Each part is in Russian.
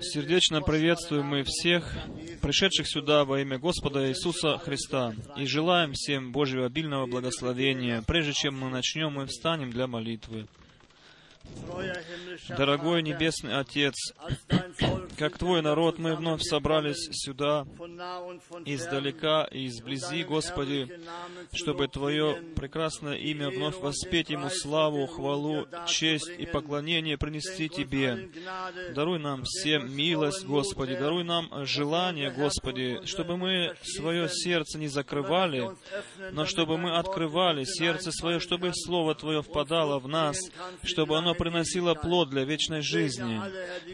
Сердечно приветствуем мы всех, пришедших сюда во имя Господа Иисуса Христа, и желаем всем Божьего обильного благословения. Прежде чем мы начнем, мы встанем для молитвы. Дорогой Небесный Отец, как Твой народ, мы вновь собрались сюда, издалека и изблизи, Господи, чтобы Твое прекрасное имя вновь воспеть Ему славу, хвалу, честь и поклонение принести Тебе. Даруй нам всем милость, Господи, даруй нам желание, Господи, чтобы мы свое сердце не закрывали, но чтобы мы открывали сердце свое, чтобы Слово Твое впадало в нас, чтобы оно приносило плод для вечной жизни.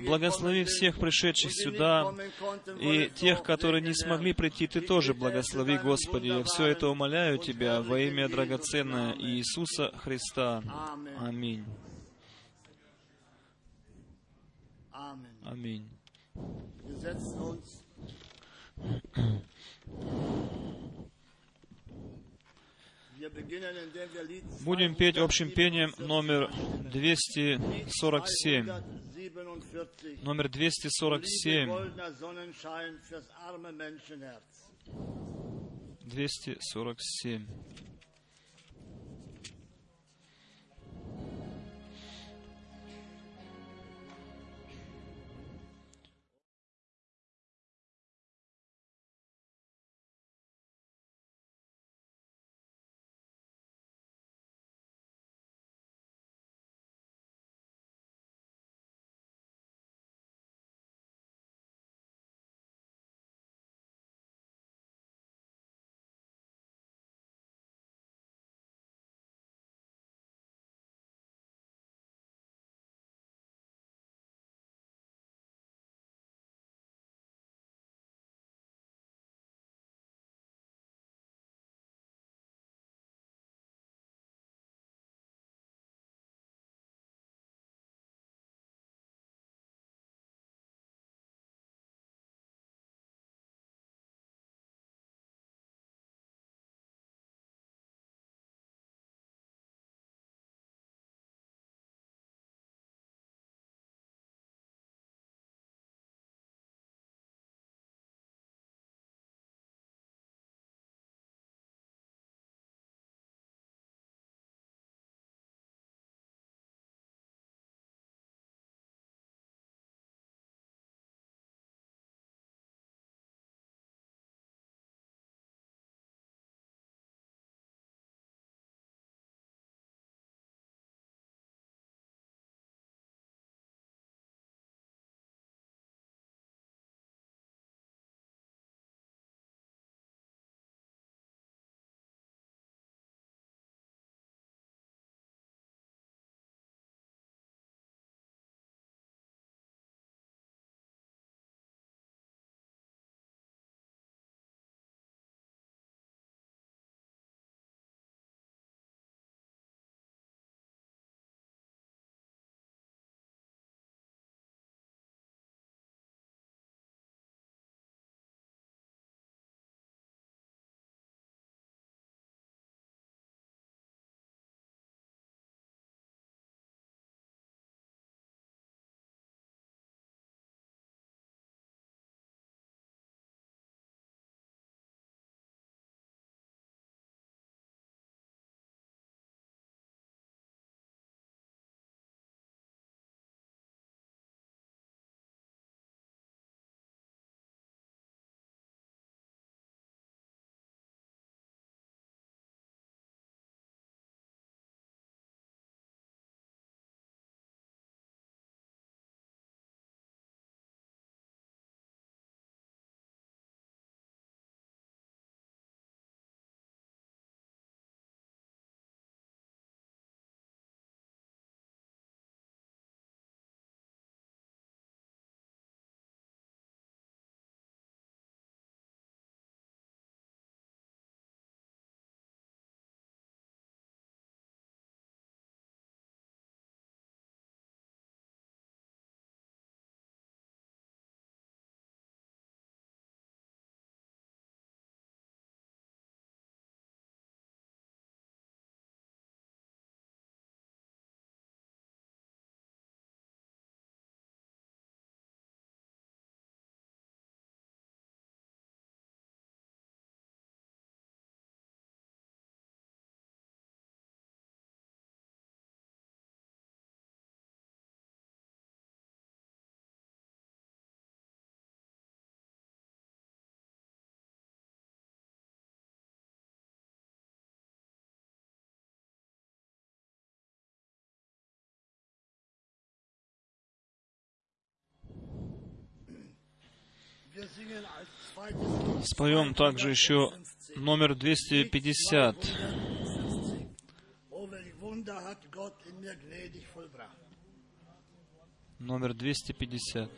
Благослови всех пришедших сюда и тех, которые не смогли прийти, Ты тоже благослови, Господи. Я все это умоляю Тебя во имя драгоценное Иисуса Христа. Аминь. Аминь. Будем петь общим пением номер 247. Номер 247. 247. Споем также еще номер 250. Номер 250.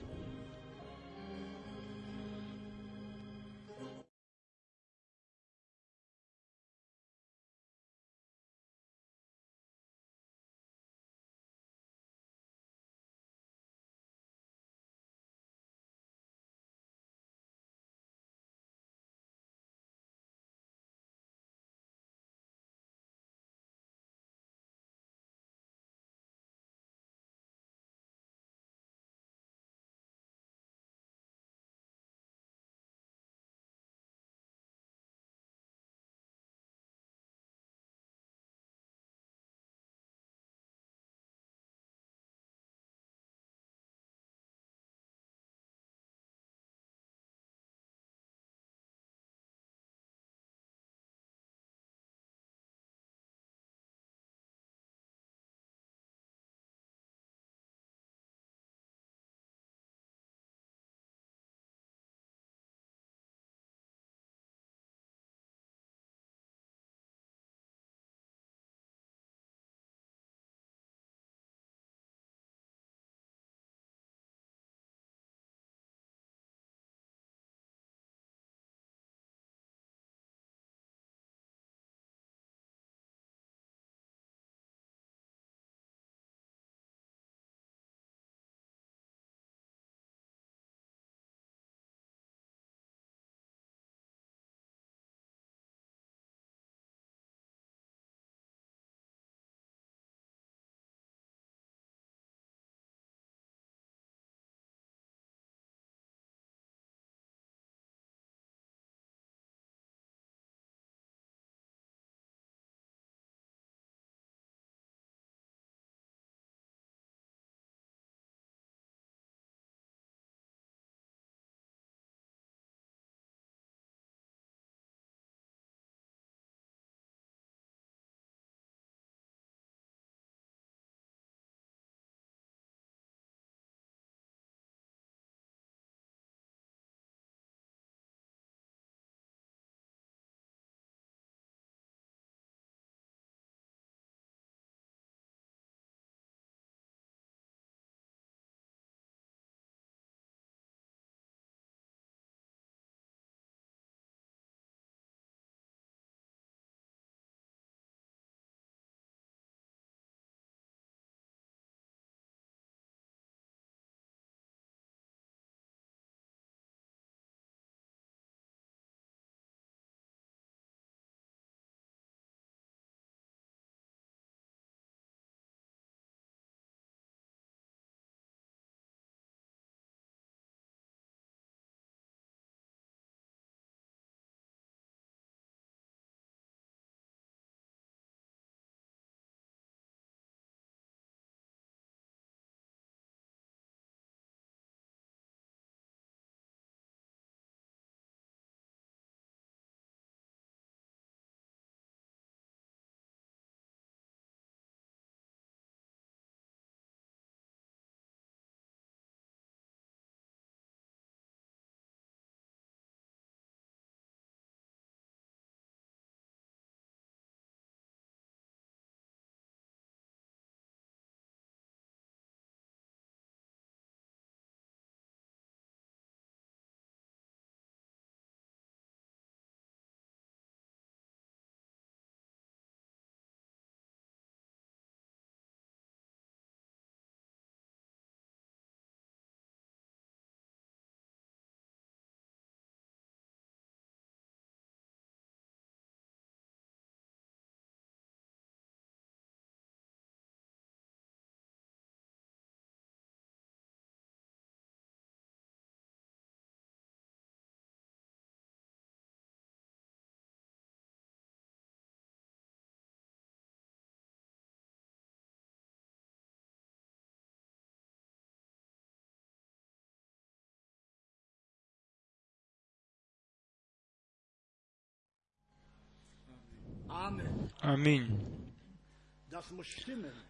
Аминь.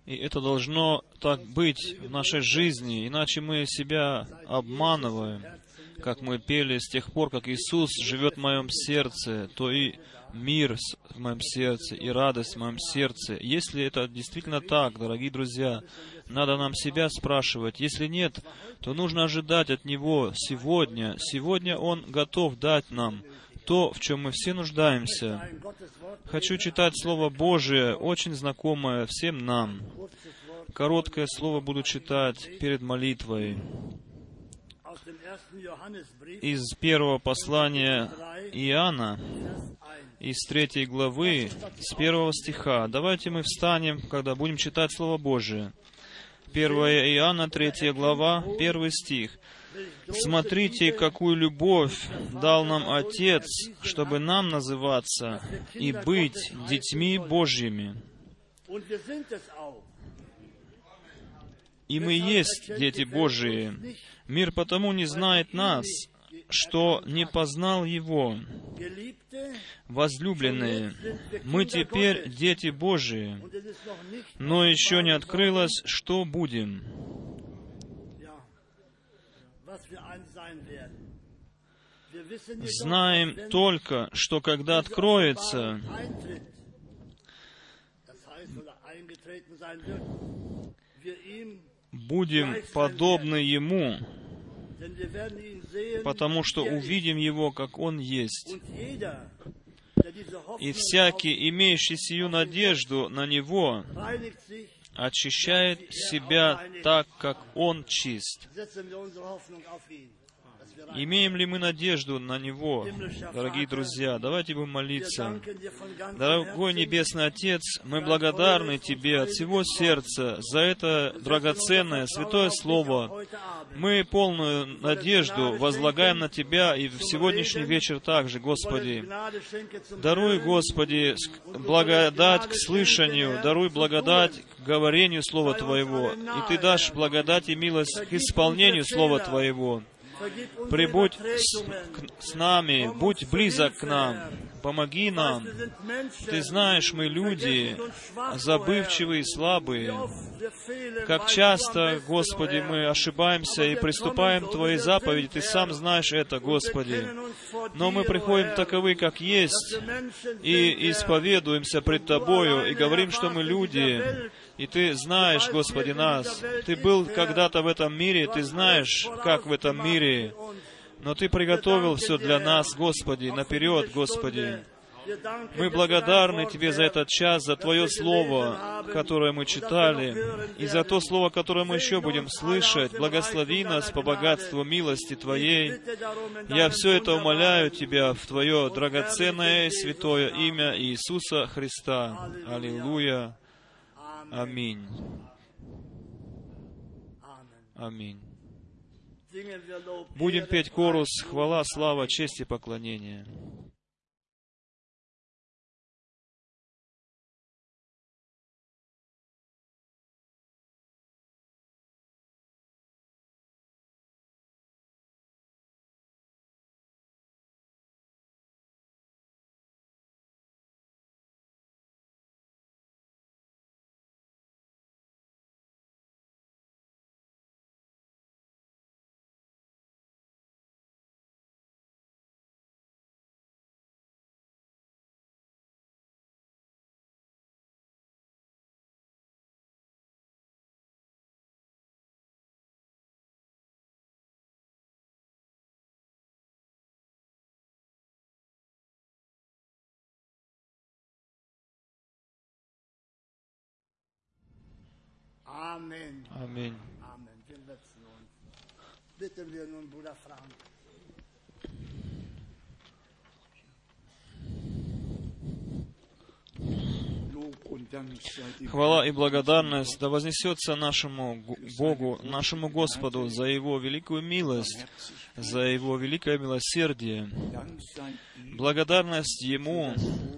И это должно так быть в нашей жизни, иначе мы себя обманываем. как мы пели, с тех пор, как Иисус живет в моем сердце, то и мир в моем сердце, и радость в моем сердце. Если это действительно так, дорогие друзья, надо нам себя спрашивать. Если нет, то нужно ожидать от Него сегодня. Сегодня Он готов дать нам то, в чем мы все нуждаемся. Хочу читать Слово Божие, очень знакомое всем нам. Короткое слово буду читать перед молитвой. Из первого послания Иоанна, из третьей главы, с первого стиха. Давайте мы встанем, когда будем читать Слово Божие. 1 Иоанна, 3 глава, 1 стих. «Смотрите, какую любовь дал нам Отец, чтобы нам называться и быть детьми Божьими. И мы есть дети Божии. Мир потому не знает нас, что не познал Его. Возлюбленные, мы теперь дети Божии, но еще не открылось, что будем. Знаем только, что когда откроется, будем подобны Ему, потому что увидим Его, как Он есть. И всякий, имеющий сию надежду на Него, очищает себя так, как Он чист. Имеем ли мы надежду на Него, дорогие друзья? Давайте будем молиться. Дорогой Небесный Отец, мы благодарны Тебе от всего сердца за это драгоценное, святое Слово. Мы полную надежду возлагаем на Тебя и в сегодняшний вечер также, Господи. Даруй, Господи, благодать к слышанию, даруй благодать к говорению Слова Твоего, и Ты дашь благодать и милость к исполнению Слова Твоего. Прибудь с, с нами, будь близок к нам, помоги нам. Ты знаешь, мы люди, забывчивые и слабые. Как часто, Господи, мы ошибаемся и приступаем к Твоей заповеди. Ты сам знаешь это, Господи. Но мы приходим таковы, как есть, и исповедуемся пред Тобою, и говорим, что мы люди, и Ты знаешь, Господи, нас. Ты был когда-то в этом мире, Ты знаешь, как в этом мире. Но Ты приготовил все для нас, Господи, наперед, Господи. Мы благодарны Тебе за этот час, за Твое Слово, которое мы читали, и за то Слово, которое мы еще будем слышать. Благослови нас по богатству милости Твоей. Я все это умоляю Тебя в Твое драгоценное святое имя Иисуса Христа. Аллилуйя. Аминь. Аминь. Будем петь корус «Хвала, слава, честь и поклонение». Amen. Amen. Amen. Den letzten Abend. Bitte wir nun, Bruder Frank. Хвала и благодарность да вознесется нашему Богу, нашему Господу за Его великую милость, за Его великое милосердие. Благодарность Ему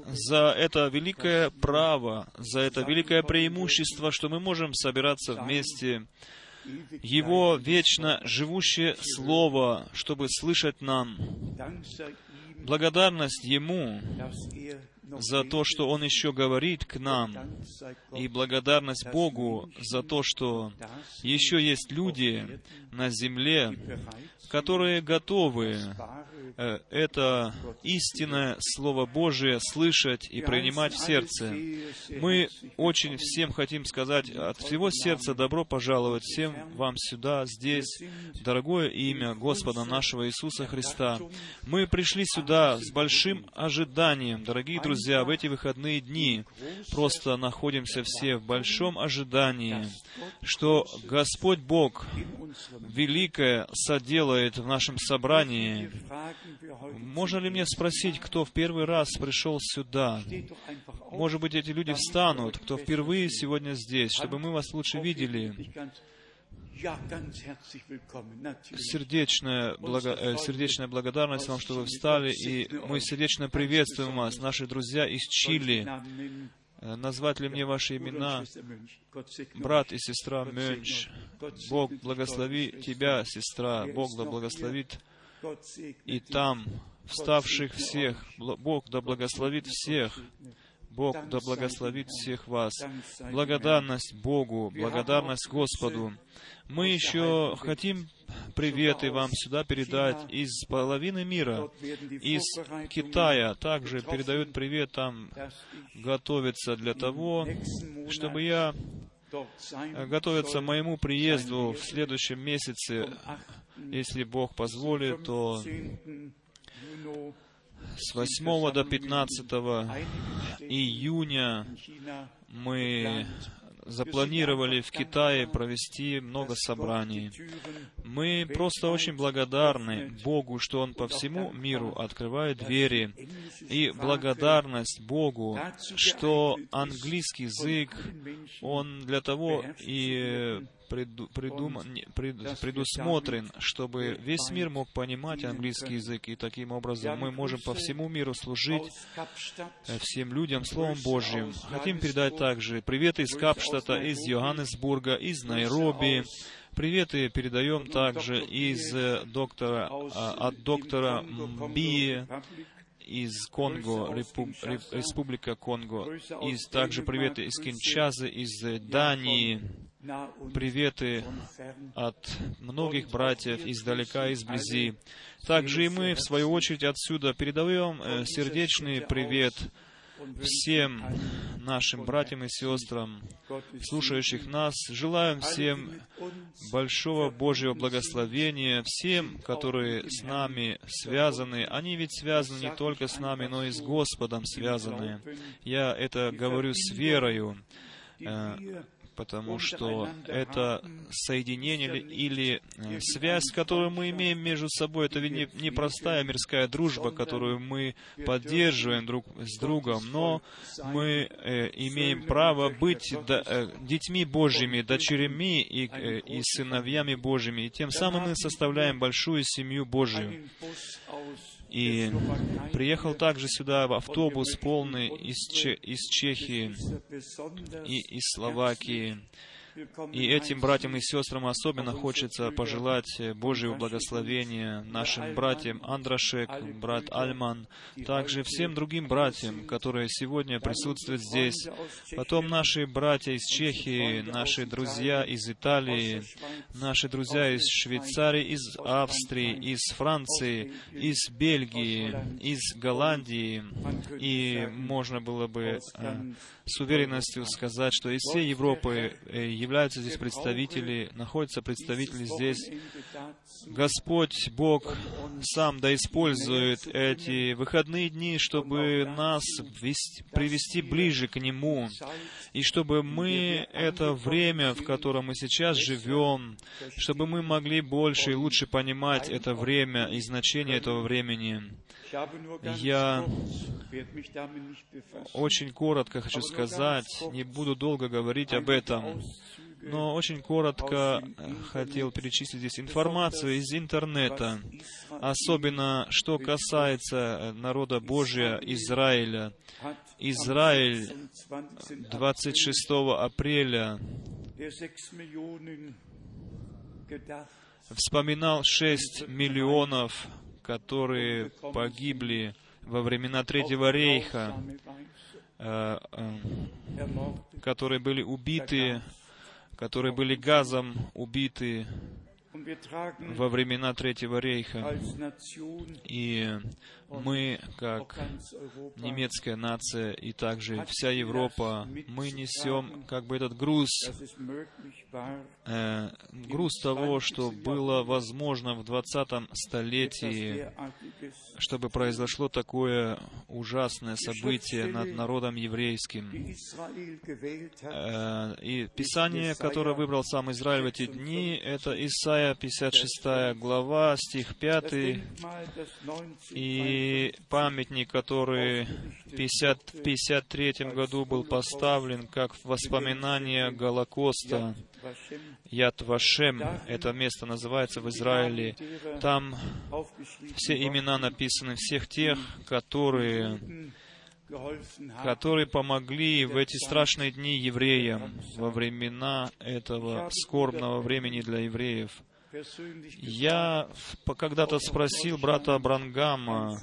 за это великое право, за это великое преимущество, что мы можем собираться вместе, Его вечно живущее Слово, чтобы слышать нам. Благодарность Ему за то, что Он еще говорит к нам, и благодарность Богу за то, что еще есть люди на земле, которые готовы э, это истинное Слово Божие слышать и принимать в сердце. Мы очень всем хотим сказать от всего сердца добро пожаловать всем вам сюда, здесь, дорогое имя Господа нашего Иисуса Христа. Мы пришли сюда с большим ожиданием, дорогие друзья, в эти выходные дни. Просто находимся все в большом ожидании, что Господь Бог великое соделает в нашем собрании. Можно ли мне спросить, кто в первый раз пришел сюда? Может быть, эти люди встанут, кто впервые сегодня здесь, чтобы мы вас лучше видели. Сердечная, благо, э, сердечная благодарность вам, что вы встали, и мы сердечно приветствуем вас, наши друзья из Чили. Э, назвать ли мне ваши имена, брат и сестра Мönch? Бог благослови тебя, сестра, Бог да благословит и там вставших всех. Бог да благословит всех. Бог да благословит всех вас. Благодарность Богу, благодарность Господу. Мы еще хотим приветы вам сюда передать из половины мира, из Китая. Также передают привет там, готовятся для того, чтобы я готовиться моему приезду в следующем месяце, если Бог позволит, то с 8 до 15 июня мы запланировали в Китае провести много собраний. Мы просто очень благодарны Богу, что Он по всему миру открывает двери. И благодарность Богу, что английский язык, он для того и преду, придуман, пред, предусмотрен, чтобы весь мир мог понимать английский язык, и таким образом мы можем по всему миру служить э, всем людям Словом Божьим. Хотим передать также приветы из Капштата, из Йоханнесбурга, из Найроби, Приветы передаем также из э, доктора, а, от доктора Мбии, из Конго, Репуб, Республика Конго, из также приветы из Кинчазы, из Дании, приветы от многих братьев издалека изблизи. Также и мы, в свою очередь, отсюда передаем э, сердечный привет всем нашим братьям и сестрам, слушающих нас. Желаем всем большого Божьего благословения, всем, которые с нами связаны. Они ведь связаны не только с нами, но и с Господом связаны. Я это говорю с верою э, потому что это соединение или э, связь, которую мы имеем между собой, это ведь не, простая мирская дружба, которую мы поддерживаем друг с другом, но мы э, имеем право быть э, детьми Божьими, дочерями и, э, и сыновьями Божьими, и тем самым мы составляем большую семью Божью. И приехал также сюда в автобус полный из, Че, из Чехии и из Словакии. И этим братьям и сестрам особенно хочется пожелать Божьего благословения нашим братьям Андрашек, брат Альман, также всем другим братьям, которые сегодня присутствуют здесь. Потом наши братья из Чехии, наши друзья из Италии, наши друзья из Швейцарии, из Австрии, из Франции, из Бельгии, из Голландии. И можно было бы э, с уверенностью сказать, что из всей Европы э, являются здесь представители, находятся представители здесь. Господь Бог сам да использует эти выходные дни, чтобы нас ввести, привести ближе к Нему, и чтобы мы это время, в котором мы сейчас живем, чтобы мы могли больше и лучше понимать это время и значение этого времени. Я очень коротко хочу сказать, не буду долго говорить об этом, но очень коротко хотел перечислить здесь информацию из интернета, особенно что касается народа Божия Израиля. Израиль 26 апреля. Вспоминал 6 миллионов которые погибли во времена Третьего рейха, э, э, которые были убиты, которые были газом убиты, во времена Третьего рейха. И мы, как немецкая нация и также вся Европа, мы несем как бы этот груз, э, груз того, что было возможно в 20 столетии, чтобы произошло такое ужасное событие над народом еврейским. Э, и Писание, которое выбрал сам Израиль в эти дни, это Исайя 56 глава, стих 5, и памятник, который в 1953 году был поставлен как воспоминание Голокоста, Яд Вашем, это место называется в Израиле. Там все имена написаны всех тех, которые которые помогли в эти страшные дни евреям во времена этого скорбного времени для евреев. Я когда-то спросил брата Брангама,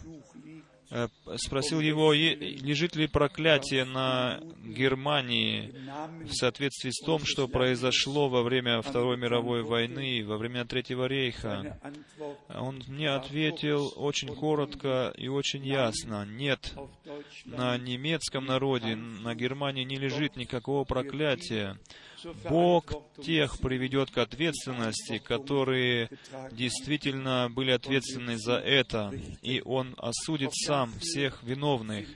спросил его, лежит ли проклятие на Германии в соответствии с том, что произошло во время Второй мировой войны, во время Третьего рейха. Он мне ответил очень коротко и очень ясно. Нет, на немецком народе, на Германии не лежит никакого проклятия. Бог тех приведет к ответственности, которые действительно были ответственны за это, и Он осудит сам всех виновных.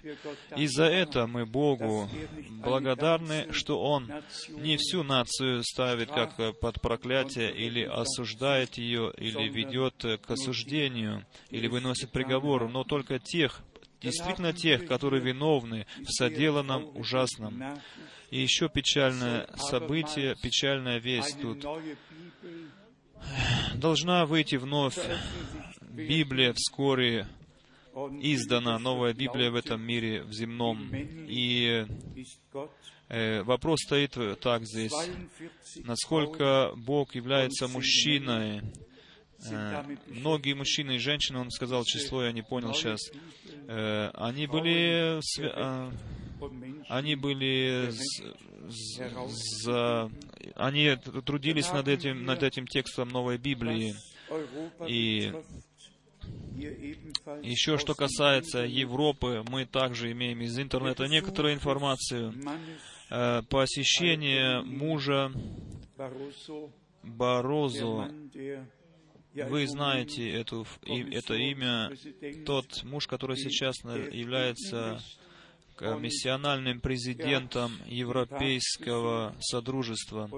И за это мы Богу благодарны, что Он не всю нацию ставит как под проклятие, или осуждает ее, или ведет к осуждению, или выносит приговор, но только тех, действительно тех, которые виновны в соделанном ужасном. И еще печальное событие, печальная весть тут. Должна выйти вновь Библия вскоре издана, новая Библия в этом мире, в земном. И э, вопрос стоит так здесь, насколько Бог является мужчиной. Э, многие мужчины и женщины, он сказал число, я не понял сейчас, они были они были за, они трудились над этим, над этим текстом новой Библии. И еще что касается Европы, мы также имеем из интернета некоторую информацию. Э, посещение мужа Барозо, вы знаете эту, это имя, тот муж, который сейчас является миссиональным президентом Европейского Содружества,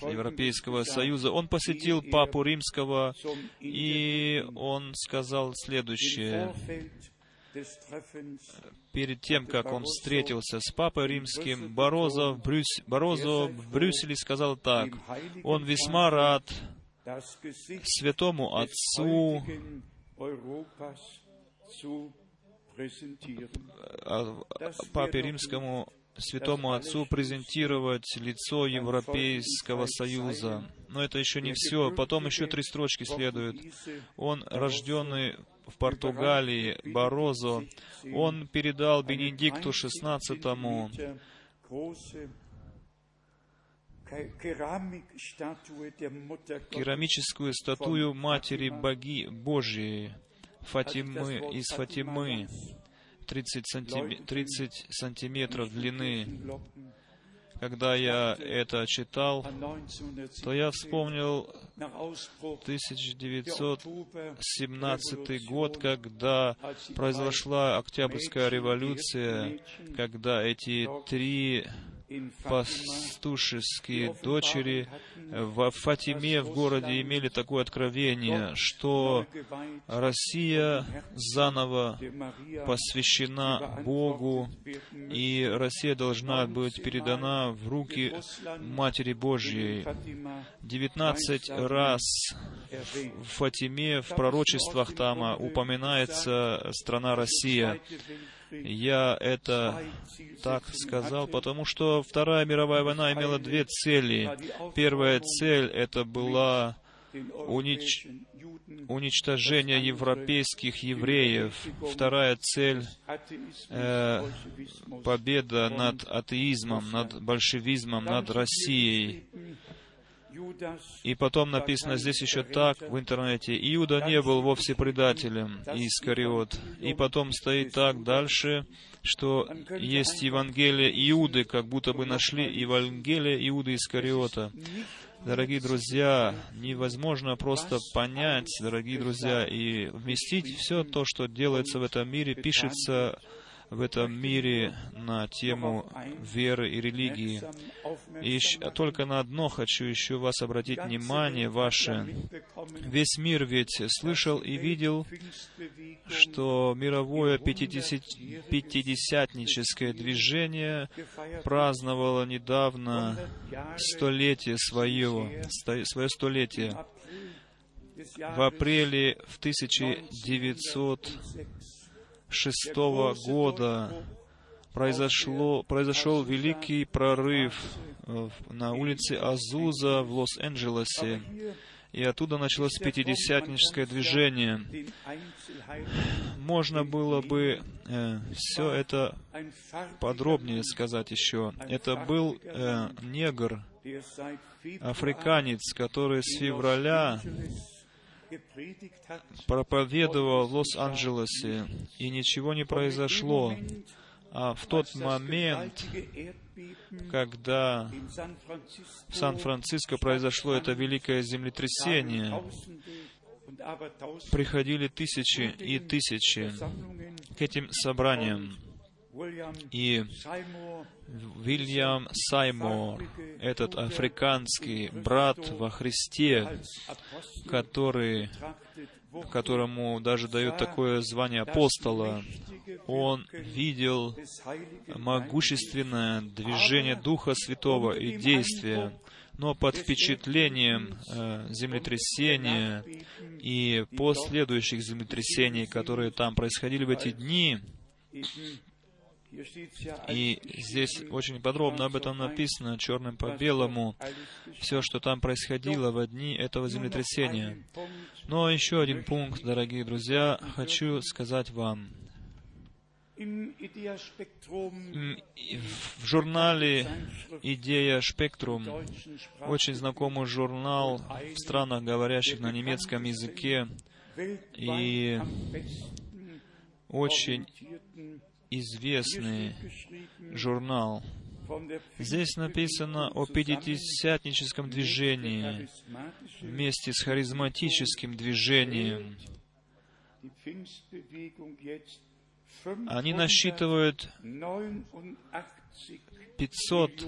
Европейского Союза. Он посетил Папу Римского, и он сказал следующее. Перед тем, как он встретился с Папой Римским, Борозо в, Брюс... Борозо в Брюсселе сказал так, «Он весьма рад Святому Отцу Папе Римскому Святому Отцу презентировать лицо Европейского Союза. Но это еще не все. Потом еще три строчки следуют. Он, рожденный в Португалии, Борозо, он передал Бенедикту XVI керамическую статую Матери Боги Божией, Фатимы, из Фатимы, 30, сантим... 30 сантиметров длины. Когда я это читал, то я вспомнил 1917 год, когда произошла Октябрьская революция, когда эти три пастушеские дочери в Фатиме, в городе, имели такое откровение, что Россия заново посвящена Богу, и Россия должна быть передана в руки Матери Божьей. Девятнадцать раз в Фатиме, в пророчествах там упоминается страна Россия. Я это так сказал, потому что Вторая мировая война имела две цели. Первая цель — это была унич... уничтожение европейских евреев. Вторая цель э, — победа над атеизмом, над большевизмом, над Россией. И потом написано здесь еще так в интернете. Иуда не был вовсе предателем, Искариот. И потом стоит так дальше, что есть Евангелие Иуды, как будто бы нашли Евангелие Иуды Искариота. Дорогие друзья, невозможно просто понять, дорогие друзья, и вместить все то, что делается в этом мире, пишется в этом мире на тему веры и религии. И только на одно хочу еще вас обратить внимание ваше. Весь мир ведь слышал и видел, что мировое пятидесятническое движение праздновало недавно столетие свое, свое столетие. В апреле в 1900 шестого года произошло, произошел великий прорыв э, на улице Азуза в Лос-Анджелесе, и оттуда началось пятидесятническое движение. Можно было бы э, все это подробнее сказать еще. Это был э, негр, африканец, который с февраля проповедовал в Лос-Анджелесе, и ничего не произошло. А в тот момент, когда в Сан-Франциско произошло это великое землетрясение, приходили тысячи и тысячи к этим собраниям. И Вильям Саймор, этот африканский брат во Христе, который, которому даже дают такое звание апостола, он видел могущественное движение Духа Святого и действия, но под впечатлением э, землетрясения и последующих землетрясений, которые там происходили в эти дни, и здесь очень подробно об этом написано, черным по белому, все, что там происходило в дни этого землетрясения. Но еще один пункт, дорогие друзья, хочу сказать вам. В журнале «Идея Спектрум», очень знакомый журнал в странах, говорящих на немецком языке, и очень известный журнал. Здесь написано о пятидесятническом движении вместе с харизматическим движением. Они насчитывают 500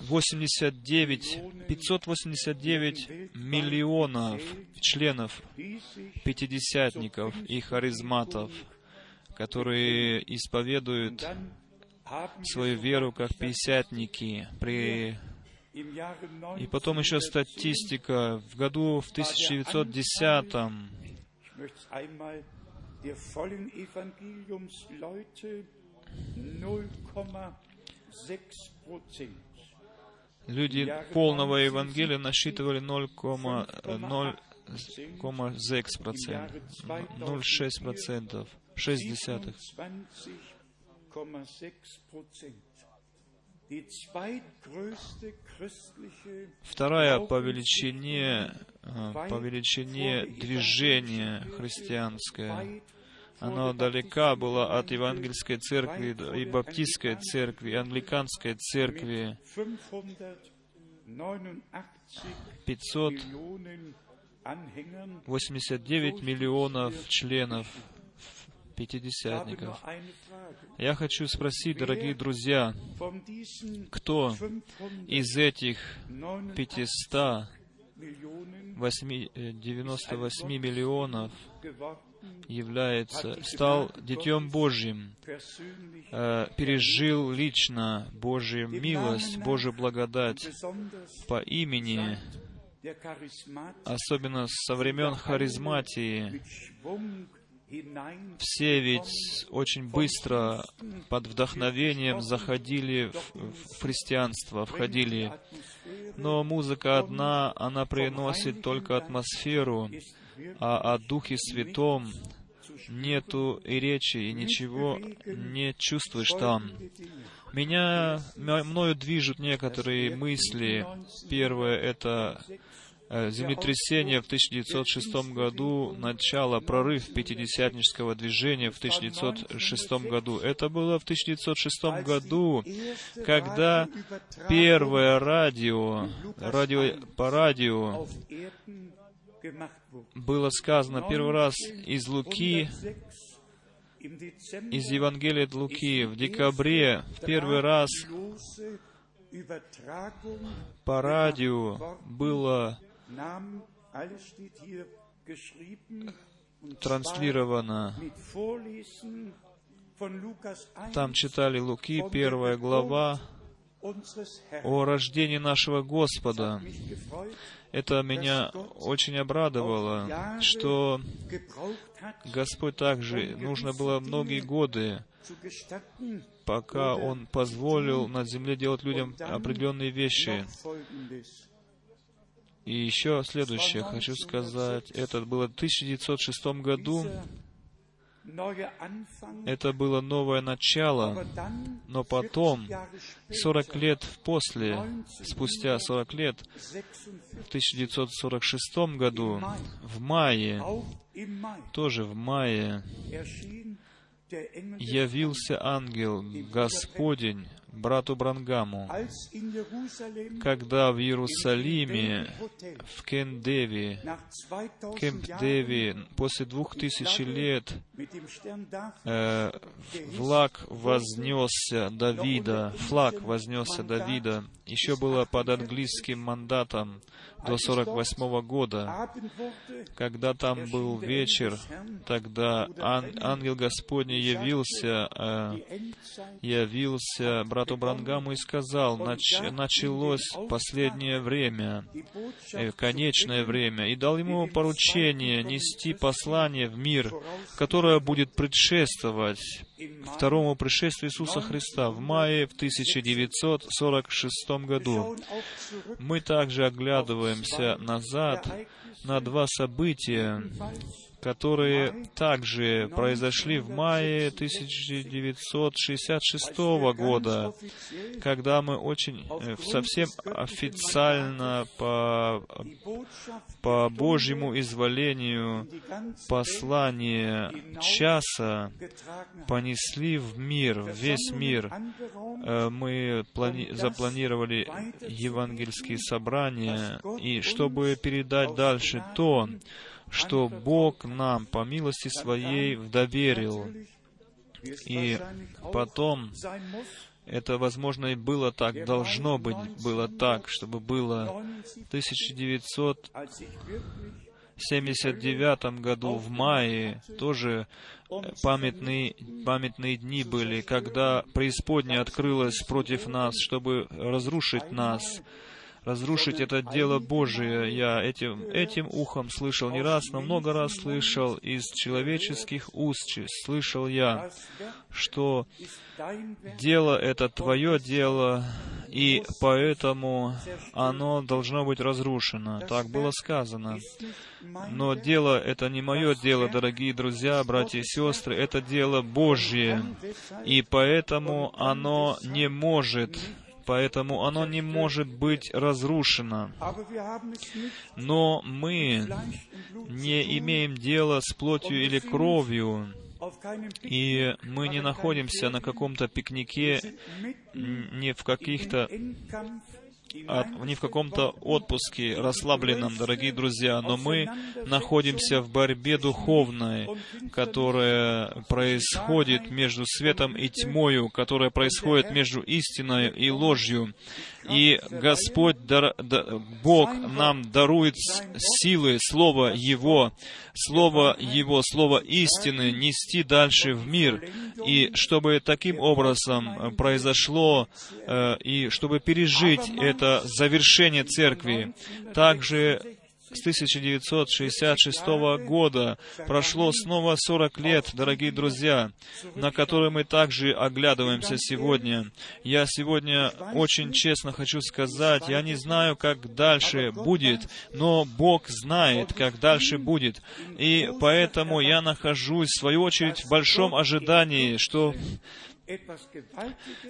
89, 589 миллионов членов пятидесятников и харизматов, которые исповедуют свою веру как пятидесятники при и потом еще статистика. В году в 1910 Люди полного Евангелия насчитывали 0,06%. 0,6%. 6 десятых. Вторая по величине, по величине движения христианское оно далека было от евангельской церкви и баптистской церкви, и англиканской церкви. 589 миллионов членов пятидесятников. Я хочу спросить, дорогие друзья, кто из этих 598 миллионов является, стал Детем Божьим, э, пережил лично Божью милость, Божью благодать по имени, особенно со времен харизматии, все ведь очень быстро под вдохновением заходили в христианство, входили. Но музыка одна, она приносит только атмосферу, а о Духе Святом нету и речи, и ничего не чувствуешь там. Меня, мною движут некоторые мысли. Первое — это э, землетрясение в 1906 году, начало, прорыв пятидесятнического движения в 1906 году. Это было в 1906 году, когда первое радио, радио по радио было сказано первый раз из Луки, 1906 im Dezember из Евангелия от Луки, в декабре, в первый раз по радио было транслировано. zwar mit Vorlesen von Lukas 1 Там читали Луки, первая глава, о рождении нашего Господа. Это меня очень обрадовало, что Господь также нужно было многие годы, пока Он позволил на земле делать людям определенные вещи. И еще следующее хочу сказать. Это было в 1906 году. Это было новое начало. Но потом, 40 Jahre 40 später, лет после, спустя 40 лет, 46, в 1946 году, в мае, тоже в мае, явился ангел Господень брату Брангаму, когда в Иерусалиме, в Кемп-Деви, nach 2000 Jahren Кемп-Деви, после двух тысяч лет, э, флаг вознесся Давида, флаг вознесся Давида, еще было под английским мандатом до 48 года. Когда там был вечер, тогда ан- ангел Господний явился, э, явился брату Брангаму и сказал, «Нач- началось последнее время, э, конечное время, и дал ему поручение нести послание в мир, которое будет предшествовать второму пришествию Иисуса Христа в мае в 1946 году. Мы также оглядываемся назад на два события, которые также произошли в мае 1966 года, когда мы очень э, совсем официально по, по Божьему изволению послание часа понесли в мир, в весь мир. Э, Мы плани- запланировали евангельские собрания, и чтобы передать дальше то, что Бог нам по милости Своей доверил. И потом это, возможно, и было так, должно быть, было так, чтобы было 79, в 1900 als ich wirklich 1979 году в мае тоже памятные, памятные дни были, когда преисподняя открылась против нас, чтобы разрушить нас, разрушить это дело Божие. Я этим, этим ухом слышал не раз, но много раз слышал из человеческих уст, слышал я, что дело это твое дело, и поэтому оно должно быть разрушено. Так было сказано. Но дело это не мое дело, дорогие друзья, братья и сестры, это дело Божье. И поэтому оно не может, поэтому оно не может быть разрушено. Но мы не имеем дела с плотью или кровью, и мы не находимся на каком-то пикнике, не в каких-то не в каком-то отпуске расслабленном, дорогие друзья, но мы находимся в борьбе духовной, которая происходит между светом и тьмою, которая происходит между истиной и ложью. И Господь, дар- да- Бог нам дарует силы Слова Его, Слово Его, Слово истины нести дальше в мир. И чтобы таким образом э, произошло, э, и чтобы пережить это завершение церкви, также с 1966 года. Прошло снова 40 лет, дорогие друзья, на которые мы также оглядываемся сегодня. Я сегодня очень честно хочу сказать, я не знаю, как дальше будет, но Бог знает, как дальше будет. И поэтому я нахожусь, в свою очередь, в большом ожидании, что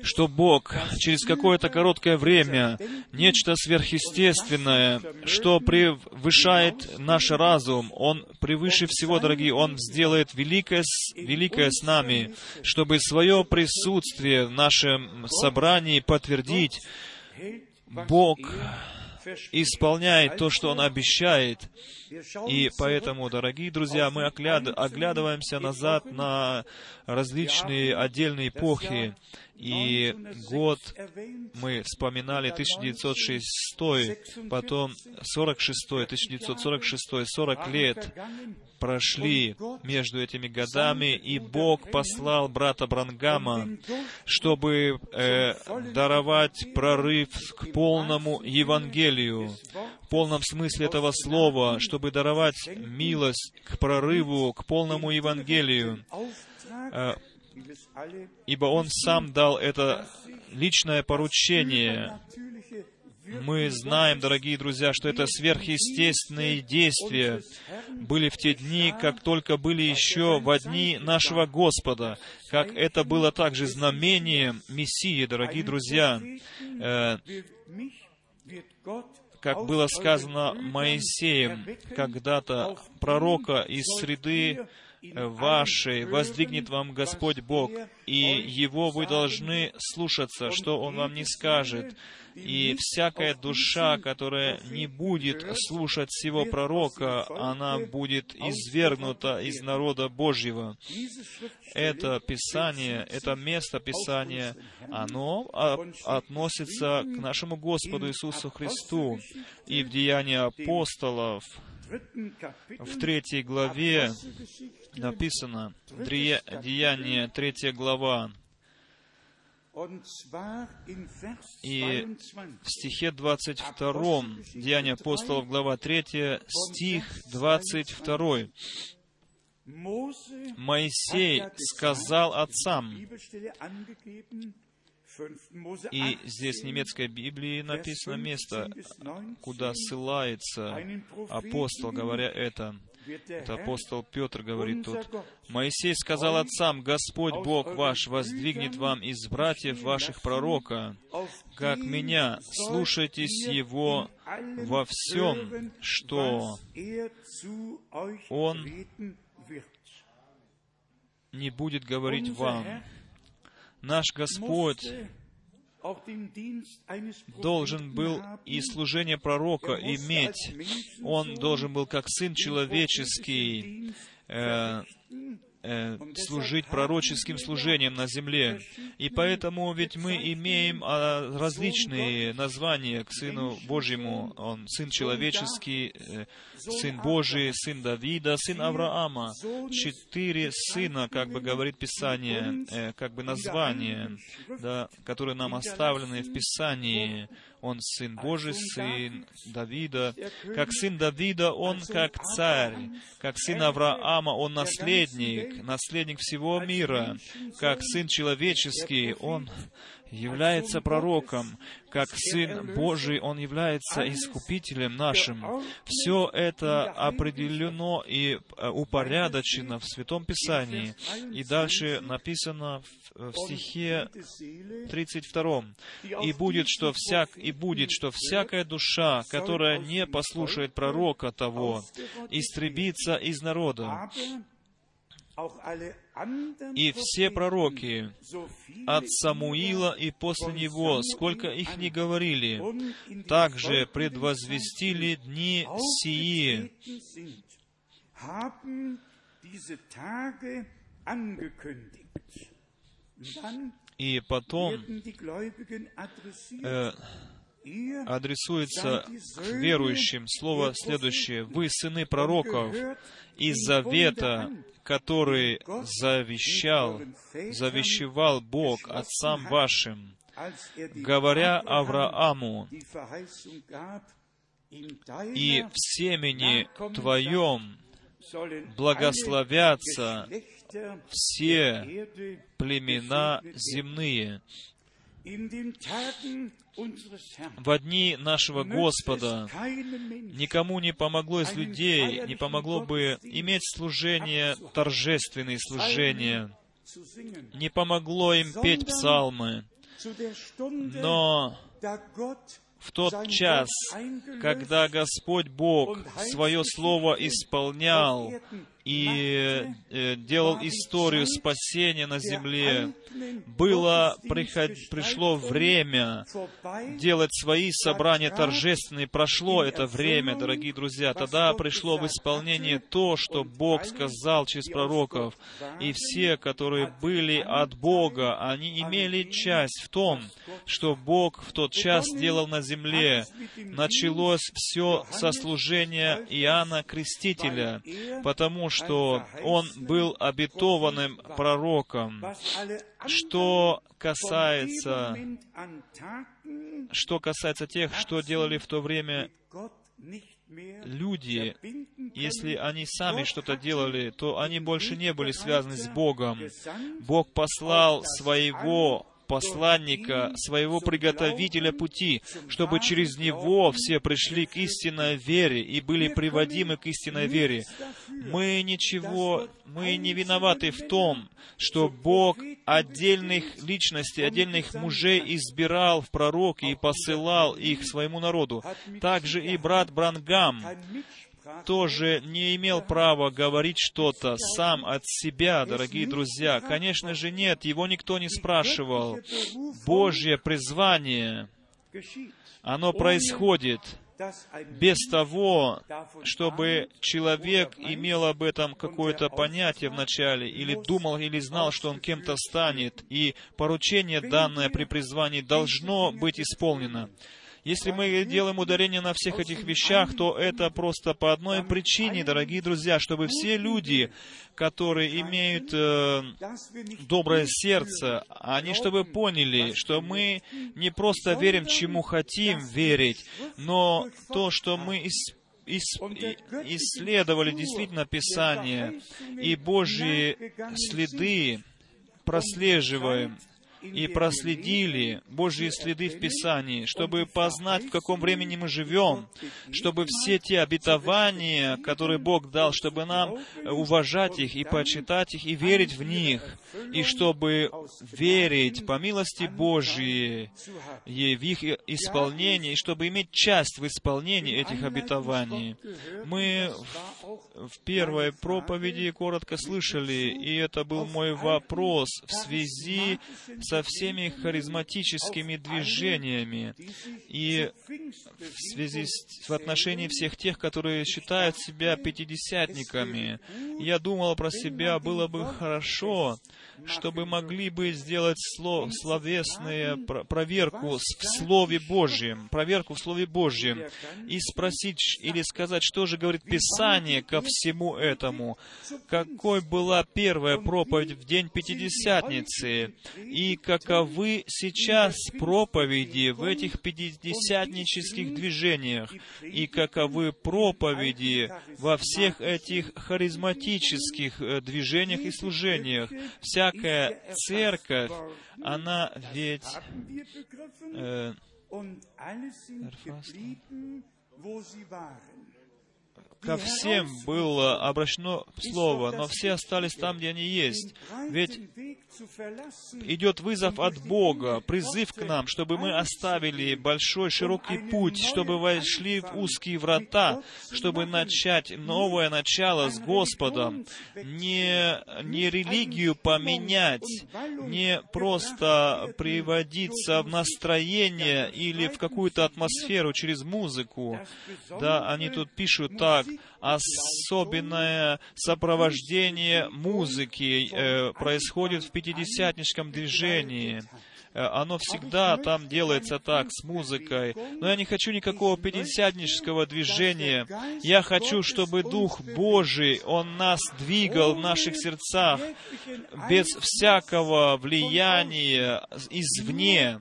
что Бог через какое-то короткое время, нечто сверхъестественное, что превышает наш разум, Он превыше всего, дорогие, Он сделает великое, великое с нами, чтобы свое присутствие в нашем собрании подтвердить. Бог исполняет то, что Он обещает. И поэтому, дорогие друзья, мы огляд... оглядываемся назад на различные отдельные эпохи. И год мы вспоминали 1906, потом 46, 1946, 40 лет прошли между этими годами, и Бог послал брата Брангама, чтобы э, даровать прорыв к полному Евангелию, в полном смысле этого слова, чтобы даровать милость к прорыву, к полному Евангелию, э, ибо Он сам дал это личное поручение. Мы знаем, дорогие друзья, что это сверхъестественные действия были в те дни, как только были еще в дни нашего Господа, как это было также знамением Мессии, дорогие друзья. Э, как было сказано Моисеем когда-то, пророка из среды вашей воздвигнет вам Господь Бог, и Его вы должны слушаться, что Он вам не скажет. И всякая душа, которая не будет слушать всего пророка, она будет извергнута из народа Божьего. Это Писание, это место Писания, оно относится к нашему Господу Иисусу Христу. И в Деянии апостолов, в третьей главе написано, Деяние, третья глава, и в стихе 22, Деяния апостолов, глава 3, стих 22, Моисей сказал отцам, и здесь в немецкой Библии написано место, куда ссылается апостол, говоря это. Это апостол Петр говорит тут. Моисей сказал отцам, Господь Бог ваш воздвигнет вам из братьев ваших пророка, как меня, слушайтесь Его во всем, что Он не будет говорить вам. Наш Господь должен был и служение пророка иметь. Он должен был как Сын Человеческий э, Э, служить пророческим служением на земле. И поэтому ведь мы имеем а, различные названия к Сыну Божьему. Он Сын Человеческий, э, Сын Божий, Сын Давида, Сын Авраама. Четыре сына, как бы говорит Писание, э, как бы названия, да, которые нам оставлены в Писании. Он Сын Божий, Сын Давида. Как Сын Давида, Он как царь. Как Сын Авраама, Он наследник, наследник всего мира. Как Сын человеческий, Он является пророком, как Сын Божий, Он является искупителем нашим. Все это определено и э, упорядочено в Святом Писании. И дальше написано в стихе 32. «И будет, что всяк, и будет, что всякая душа, которая не послушает пророка того, истребится из народа. И все пророки от Самуила и после него, сколько их не говорили, также предвозвестили дни сии, и потом э, адресуется к верующим слово следующее. «Вы сыны пророков из завета, который завещал, завещевал Бог отцам вашим, говоря Аврааму, и в семени Твоем благословятся все племена земные. В дни нашего Господа никому не помогло из людей, не помогло бы иметь служение, торжественные служения, не помогло им петь псалмы, но в тот час, когда Господь Бог свое слово исполнял и э, делал историю спасения на земле, было, приход- пришло время делать свои собрания торжественные. Прошло это время, дорогие друзья. Тогда пришло в исполнение то, что Бог сказал через пророков. И все, которые были от Бога, они имели часть в том, что Бог в тот час делал на земле. Началось все со служения Иоанна Крестителя, потому что он был обетованным пророком. Что касается, что касается тех, что делали в то время люди, если они сами что-то делали, то они больше не были связаны с Богом. Бог послал своего посланника, своего приготовителя пути, чтобы через него все пришли к истинной вере и были приводимы к истинной вере. Мы ничего, мы не виноваты в том, что Бог отдельных личностей, отдельных мужей избирал в пророки и посылал их своему народу. Также и брат Брангам тоже не имел права говорить что-то сам от себя, дорогие друзья. Конечно же, нет, его никто не спрашивал. Божье призвание, оно происходит без того, чтобы человек имел об этом какое-то понятие вначале, или думал, или знал, что он кем-то станет, и поручение, данное при призвании, должно быть исполнено. Если мы делаем ударение на всех этих вещах, то это просто по одной причине, дорогие друзья, чтобы все люди, которые имеют э, доброе сердце, они чтобы поняли, что мы не просто верим, чему хотим верить, но то, что мы ис- ис- и- исследовали действительно Писание и Божьи следы прослеживаем, и проследили Божьи следы в Писании, чтобы познать, в каком времени мы живем, чтобы все те обетования, которые Бог дал, чтобы нам уважать их и почитать их и верить в них, и чтобы верить по милости Божьей в их исполнении, и чтобы иметь часть в исполнении этих обетований. Мы в первой проповеди коротко слышали, и это был мой вопрос в связи со всеми харизматическими движениями и в связи с, в отношении всех тех, которые считают себя пятидесятниками. Я думал про себя, было бы хорошо, чтобы могли бы сделать сло, словесную про- проверку в Слове Божьем, проверку в Слове Божьем, и спросить или сказать, что же говорит Писание ко всему этому, какой была первая проповедь в день Пятидесятницы, и каковы сейчас проповеди в этих пятидесятнических движениях, и каковы проповеди во всех этих харизматических э, движениях и служениях. Всякая церковь, она ведь э, ко всем было обращено слово, но все остались там, где они есть. Ведь идет вызов от Бога, призыв к нам, чтобы мы оставили большой широкий путь, чтобы вошли в узкие врата, чтобы начать новое начало с Господом, не, не религию поменять, не просто приводиться в настроение или в какую-то атмосферу через музыку. Да, они тут пишут так, особенное сопровождение музыки э, происходит в пятидесятническом движении. э, оно всегда там делается так, с музыкой. Но я не хочу никакого пятидесятнического движения. Я хочу, чтобы Дух Божий, Он нас двигал в наших сердцах без всякого влияния извне.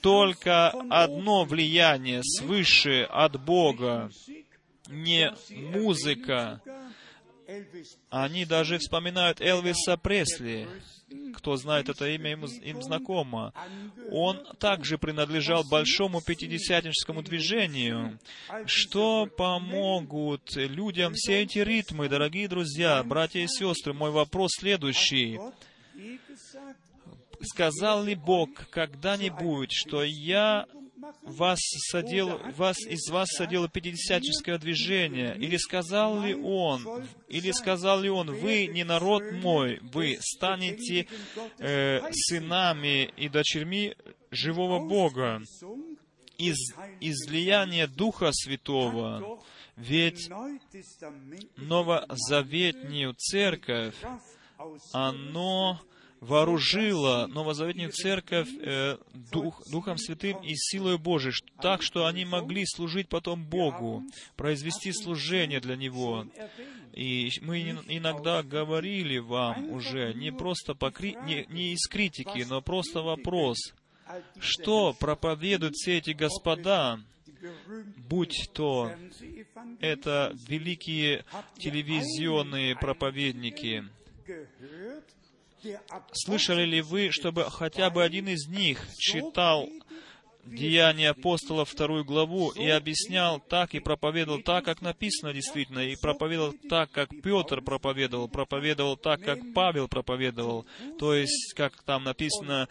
Только одно влияние свыше от Бога не музыка. Они даже вспоминают Элвиса Пресли. Кто знает это имя, им, им знакомо. Он также принадлежал большому пятидесятническому движению. Что помогут людям все эти ритмы, дорогие друзья, братья и сестры? Мой вопрос следующий. Сказал ли Бог когда-нибудь, что я вас, садил, вас, из вас садило пятидесятническое движение? Или сказал ли Он, или сказал ли Он, вы не народ мой, вы станете э, сынами и дочерьми живого Бога из излияния Духа Святого? Ведь новозаветнюю церковь, оно вооружила новозаветную церковь э, Дух, Духом Святым и силой Божией, так, что они могли служить потом Богу, произвести служение для Него. И мы иногда говорили вам уже, не просто по, не, не из критики, но просто вопрос, что проповедуют все эти господа, будь то это великие телевизионные проповедники, Слышали ли вы, чтобы хотя бы один из них читал Деяния апостолов, вторую главу, и объяснял так, и проповедовал так, как написано действительно, и проповедовал так, как Петр проповедовал, проповедовал так, как Павел проповедовал, то есть, как там написано,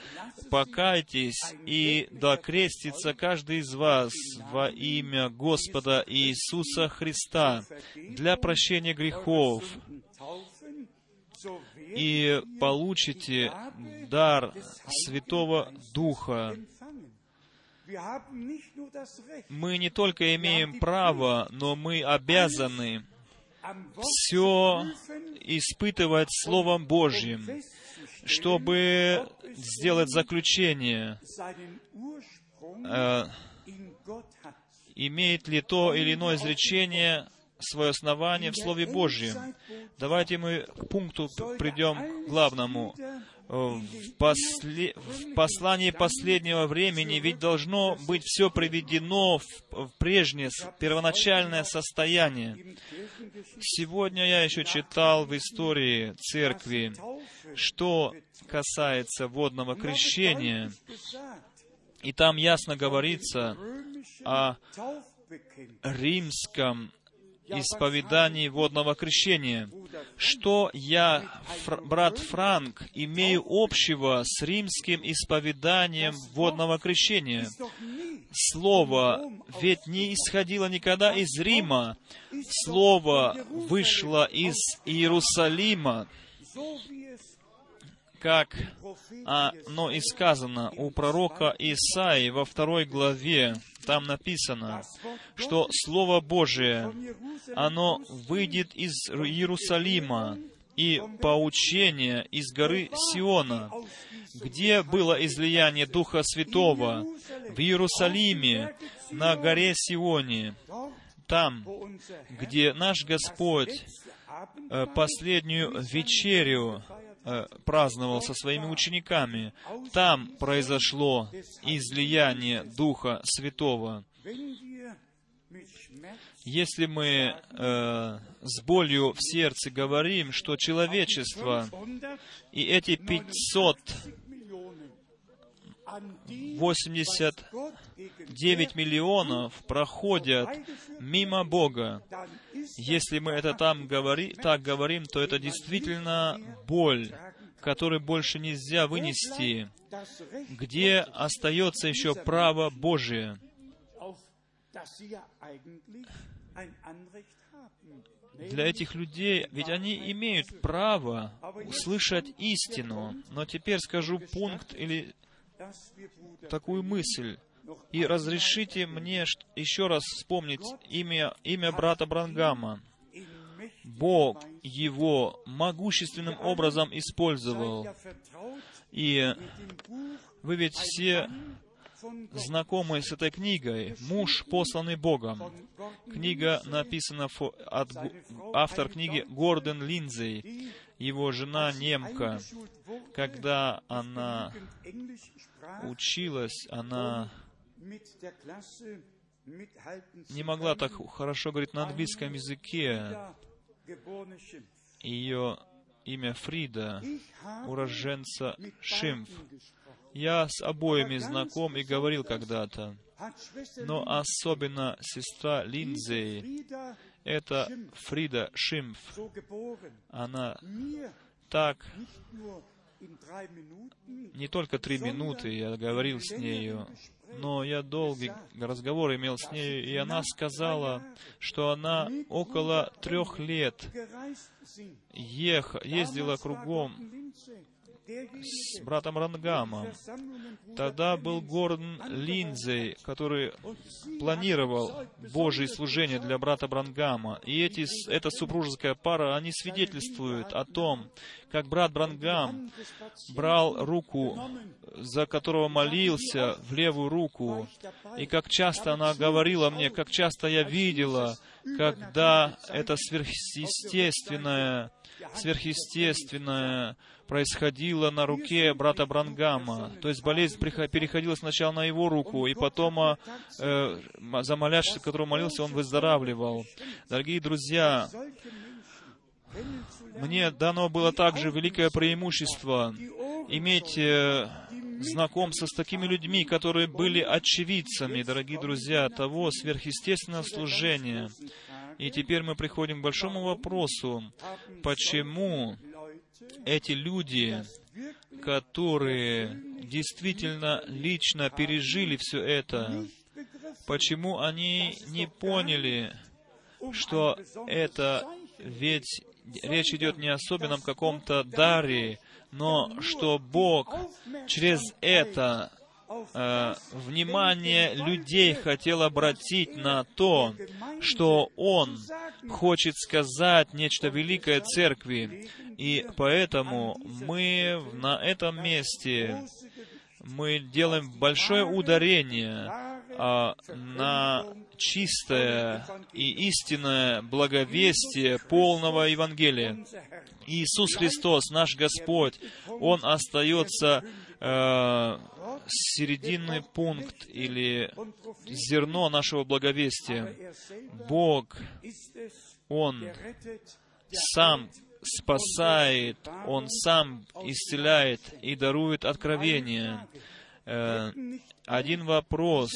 «Покайтесь, и докрестится каждый из вас во имя Господа Иисуса Христа для прощения грехов, и получите дар Святого Духа. Мы не только имеем право, но мы обязаны все испытывать Словом Божьим, чтобы сделать заключение, э, имеет ли то или иное изречение свое основание в Слове Божьем. Давайте мы к пункту придем к главному. В, после... в послании последнего времени ведь должно быть все приведено в, в прежнее, первоначальное состояние. Сегодня я еще читал в истории церкви, что касается водного крещения. И там ясно говорится о римском исповедании водного крещения. Что я, фр, брат Франк, имею общего с римским исповеданием водного крещения? Слово ведь не исходило никогда из Рима. Слово вышло из Иерусалима, как оно и сказано у пророка Исаи во второй главе, там написано, что Слово Божие, оно выйдет из Иерусалима, и поучение из горы Сиона, где было излияние Духа Святого, в Иерусалиме, на горе Сионе, там, где наш Господь э, последнюю вечерю праздновал со своими учениками. Там произошло излияние Духа Святого. Если мы э, с болью в сердце говорим, что человечество и эти 500 89 миллионов проходят мимо Бога. Если мы это там говори, так говорим, то это действительно боль, которую больше нельзя вынести. Где остается еще право Божие? для этих людей, ведь они имеют право услышать истину. Но теперь скажу пункт или такую мысль. И разрешите мне еще раз вспомнить имя, имя брата Брангама. Бог его могущественным образом использовал. И Вы ведь все знакомы с этой книгой «Муж, посланный Богом». Книга написана от автор книги Гордон Линдзей, его жена немка. Когда она училась, она не могла так хорошо говорить на английском языке. Ее имя Фрида, уроженца Шимф. Я с обоими знаком и говорил когда-то, но особенно сестра Линдзей, это Фрида Шимф. Она так не только три минуты я говорил с нею, но я долгий разговор имел с нею, и она сказала, что она около трех лет ех, ездила кругом с братом Рангамом. Тогда был Гордон Линдзей, который планировал Божье служение для брата Брангама. И эти, эта супружеская пара, они свидетельствуют о том, как брат Брангам брал руку, за которого молился, в левую руку, и как часто она говорила мне, как часто я видела, когда это сверхъестественное, сверхъестественное происходило на руке брата Брангама. То есть болезнь переходила сначала на его руку, и потом э, за молящего, которого молился, он выздоравливал. Дорогие друзья, мне дано было также великое преимущество иметь э, знакомство с такими людьми, которые были очевидцами, дорогие друзья, того сверхъестественного служения. И теперь мы приходим к большому вопросу, почему эти люди, которые действительно лично пережили все это, почему они не поняли, что это ведь речь идет не о особенном каком-то даре, но что Бог через это э, внимание людей хотел обратить на то, что Он хочет сказать нечто великое церкви. И поэтому мы на этом месте мы делаем большое ударение а, на чистое и истинное благовестие полного Евангелия. Иисус Христос, наш Господь, Он остается э, серединный пункт или зерно нашего благовестия. Бог, Он сам спасает, Он сам исцеляет и дарует откровение. Э, один вопрос.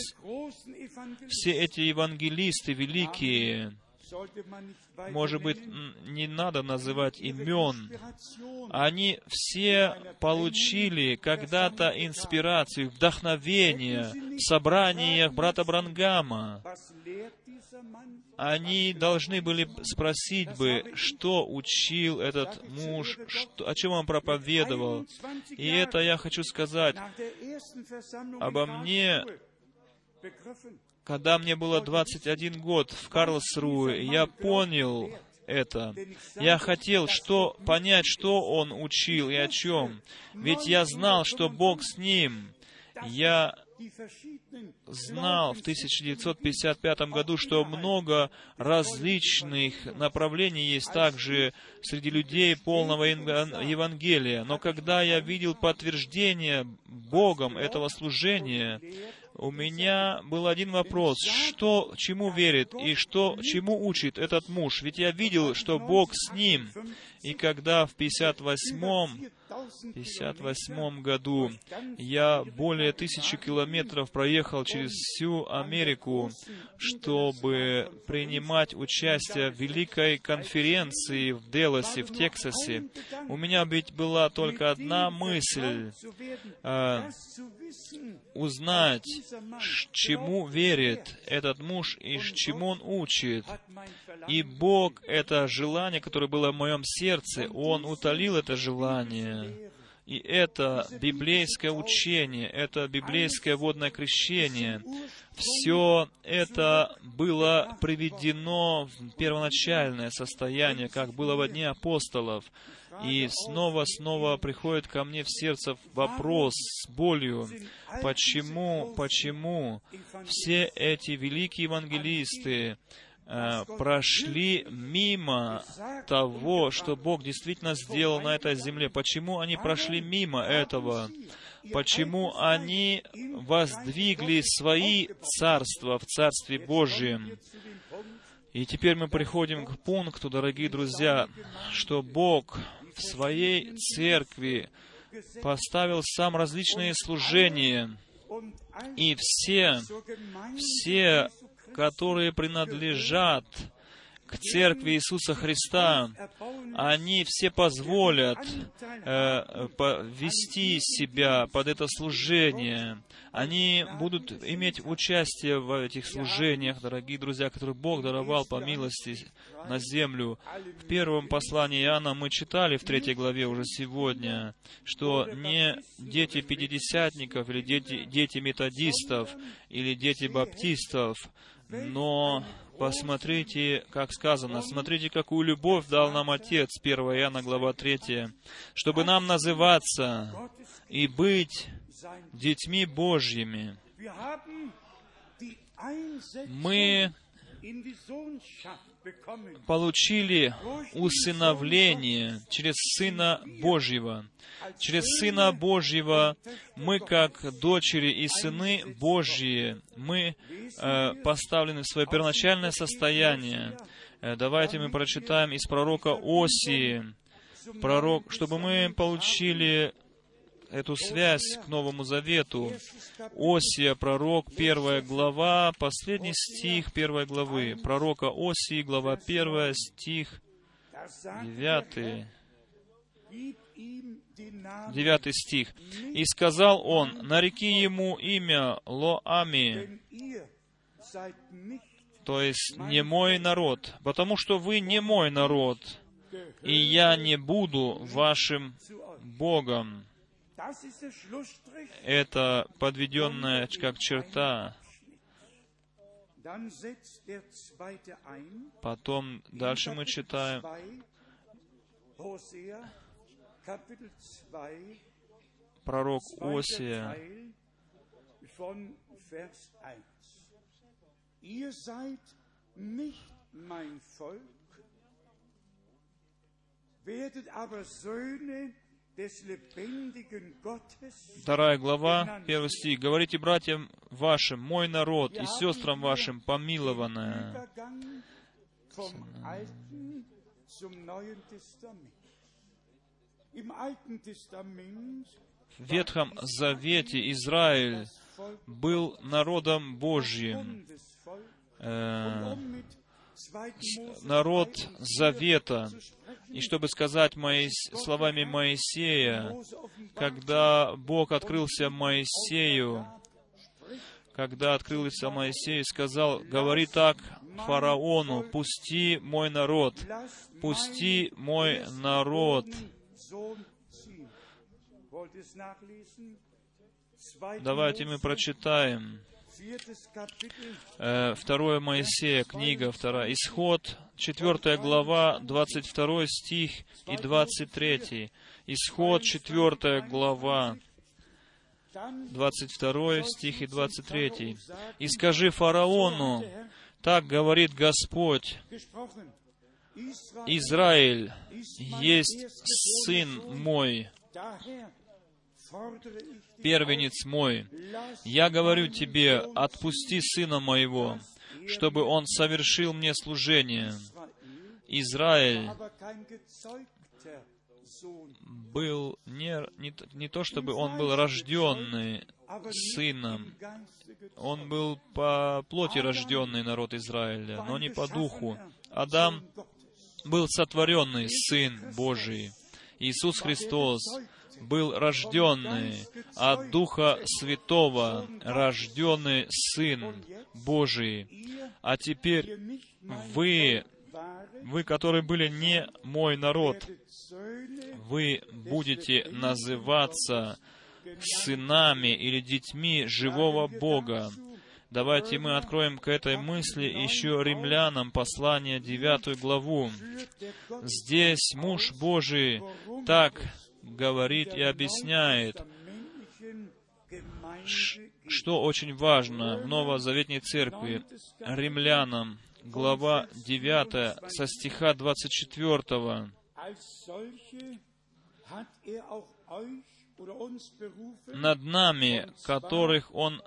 Все эти евангелисты великие, может быть, не надо называть имен. Они все получили когда-то инспирацию, вдохновение в собраниях брата Брангама. Они должны были спросить бы, что учил этот муж, что, о чем он проповедовал. И это я хочу сказать обо мне, когда мне было 21 год в Карлсруе, я понял это. Я хотел что, понять, что он учил и о чем. Ведь я знал, что Бог с ним. Я знал в 1955 году, что много различных направлений есть также среди людей полного Евангелия. Но когда я видел подтверждение Богом этого служения, у меня был один вопрос. Что, чему верит и что, чему учит этот муж? Ведь я видел, что Бог с ним. И когда в 58-м 1958 году я более тысячи километров проехал через всю Америку, чтобы принимать участие в великой конференции в Деласе, в Тексасе. У меня ведь была только одна мысль э, узнать, чему верит этот муж и чему он учит. И Бог это желание, которое было в моем сердце, Он утолил это желание. И это библейское учение, это библейское водное крещение. Все это было приведено в первоначальное состояние, как было во дни апостолов. И снова-снова приходит ко мне в сердце вопрос с болью, почему, почему все эти великие евангелисты прошли мимо того, что Бог действительно сделал на этой земле. Почему они прошли мимо этого? Почему они воздвигли свои царства в Царстве Божьем? И теперь мы приходим к пункту, дорогие друзья, что Бог в своей церкви поставил сам различные служения, и все, все, которые принадлежат к церкви Иисуса Христа, они все позволят э, вести себя под это служение. Они будут иметь участие в этих служениях, дорогие друзья, которые Бог даровал по милости на землю. В первом послании Иоанна мы читали в третьей главе уже сегодня, что не дети пятидесятников или дети, дети методистов или дети баптистов, но Посмотрите, как сказано, смотрите, какую любовь дал нам Отец, 1 Иоанна, глава 3, чтобы нам называться и быть детьми Божьими. Мы получили усыновление через Сына Божьего. Через Сына Божьего мы, как дочери и сыны Божьи, мы э, поставлены в свое первоначальное состояние. Э, давайте мы прочитаем из пророка Осии, пророк, чтобы мы получили эту связь к Новому Завету. Осия, пророк, первая глава, последний стих первой главы. Пророка Осии, глава первая, стих девятый. Девятый стих. «И сказал он, нареки ему имя Лоами, то есть не мой народ, потому что вы не мой народ, и я не буду вашим Богом это подведенная как черта. Потом дальше мы читаем пророк Осия, werdet aber Söhne Вторая глава, первый стих. «Говорите братьям вашим, мой народ, и сестрам вашим, помилованное». В Ветхом Завете Израиль был народом Божьим, э, народ Завета. И чтобы сказать Моис... словами Моисея, когда Бог открылся Моисею, когда открылся Моисей, сказал, говори так фараону, пусти мой народ, пусти мой народ. Давайте мы прочитаем Э, второе Моисея, книга вторая, Исход, четвертая глава, 22 стих и 23. Исход, четвертая глава, 22 стих и 23. «И скажи фараону, так говорит Господь, Израиль есть сын мой, первенец мой, я говорю тебе, отпусти сына моего, чтобы он совершил мне служение. Израиль был не, не, не то, чтобы он был рожденный сыном, он был по плоти рожденный народ Израиля, но не по духу. Адам был сотворенный Сын Божий. Иисус Христос был рожденный от Духа Святого, рожденный Сын Божий. А теперь вы, вы, которые были не мой народ, вы будете называться сынами или детьми живого Бога. Давайте мы откроем к этой мысли еще римлянам послание 9 главу. Здесь муж Божий так говорит и объясняет, что очень важно в Новозаветней Церкви, римлянам, глава 9, со стиха 24. Над нами, которых Он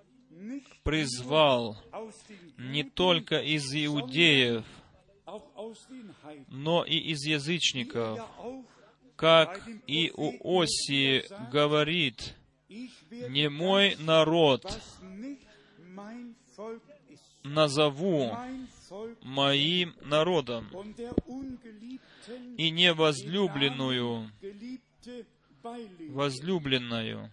призвал не только из иудеев, но и из язычников, как и у Осии говорит, не мой народ назову моим народом, и не возлюбленную, возлюбленную.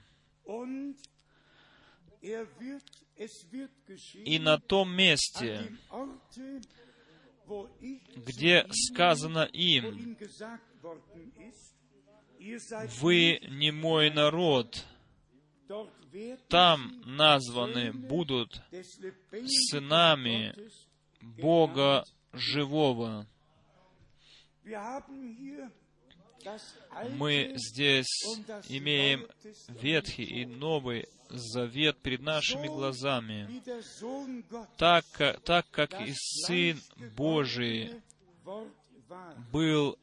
И на том месте, где сказано им, «Вы не мой народ», там названы будут сынами Бога живого. Мы здесь имеем Ветхий и Новый Завет перед нашими глазами, так, так как и Сын Божий был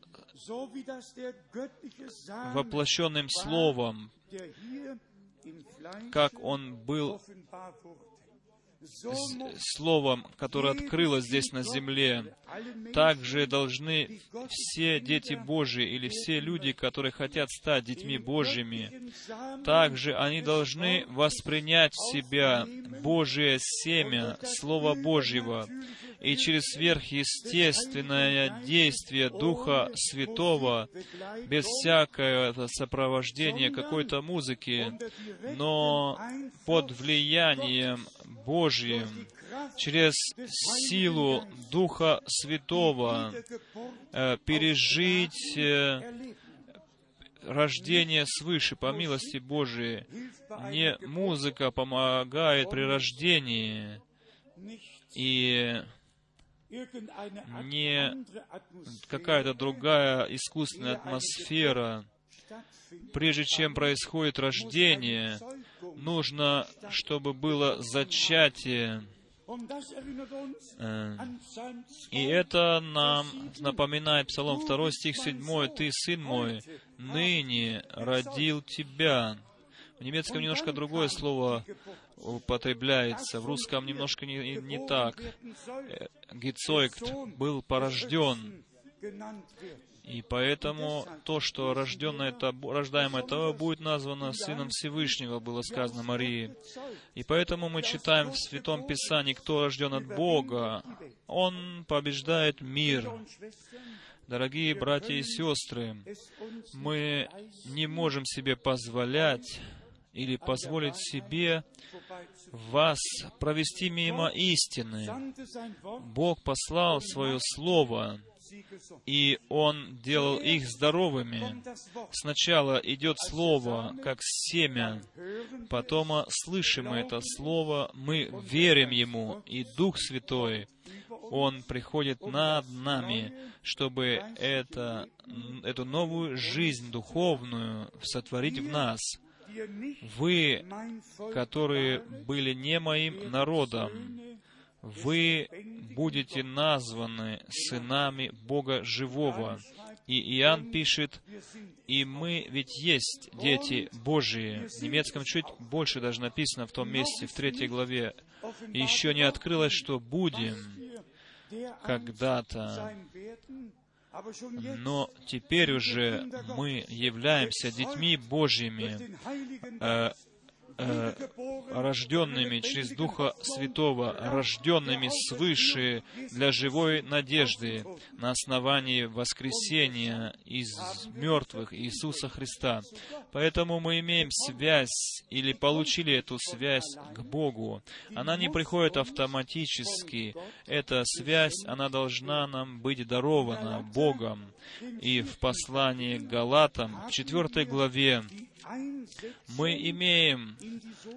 воплощенным Словом, как Он был Словом, которое открылось здесь на земле, также должны все дети Божьи или все люди, которые хотят стать детьми Божьими, также они должны воспринять в себя Божие семя, Слово Божьего, и через сверхъестественное действие Духа Святого, без всякого сопровождения какой-то музыки, но под влиянием Божьим, через силу Духа Святого э, пережить э, рождение свыше по милости Божией. Не музыка помогает при рождении, и не какая-то другая искусственная атмосфера. Прежде чем происходит рождение, нужно, чтобы было зачатие. Э, и это нам напоминает Псалом 2 стих 7. «Ты, Сын мой, ныне родил тебя». В немецком немножко другое слово употребляется, в русском немножко не, не так. Э, Гицойкт был порожден. И поэтому то, что рожденное, рождаемое того будет названо Сыном Всевышнего, было сказано Марии. И поэтому мы читаем в Святом Писании, кто рожден от Бога, он побеждает мир. Дорогие братья и сестры, мы не можем себе позволять или позволить себе вас провести мимо истины. Бог послал свое Слово, и Он делал их здоровыми. Сначала идет Слово, как семя, потом слышим это Слово, мы верим Ему, и Дух Святой, Он приходит над нами, чтобы это, эту новую жизнь духовную сотворить в нас — вы, которые были не моим народом, вы будете названы сынами Бога Живого. И Иоанн пишет, и мы ведь есть дети Божии. В немецком чуть больше даже написано в том месте, в третьей главе. Еще не открылось, что будем когда-то. Но теперь уже мы являемся детьми Божьими, э, э, рожденными через Духа Святого, рожденными свыше для живой надежды на основании воскресения из мертвых Иисуса Христа. Поэтому мы имеем связь или получили эту связь к Богу. Она не приходит автоматически. Эта связь, она должна нам быть дарована Богом. И в послании к Галатам, в 4 главе, Мы имеем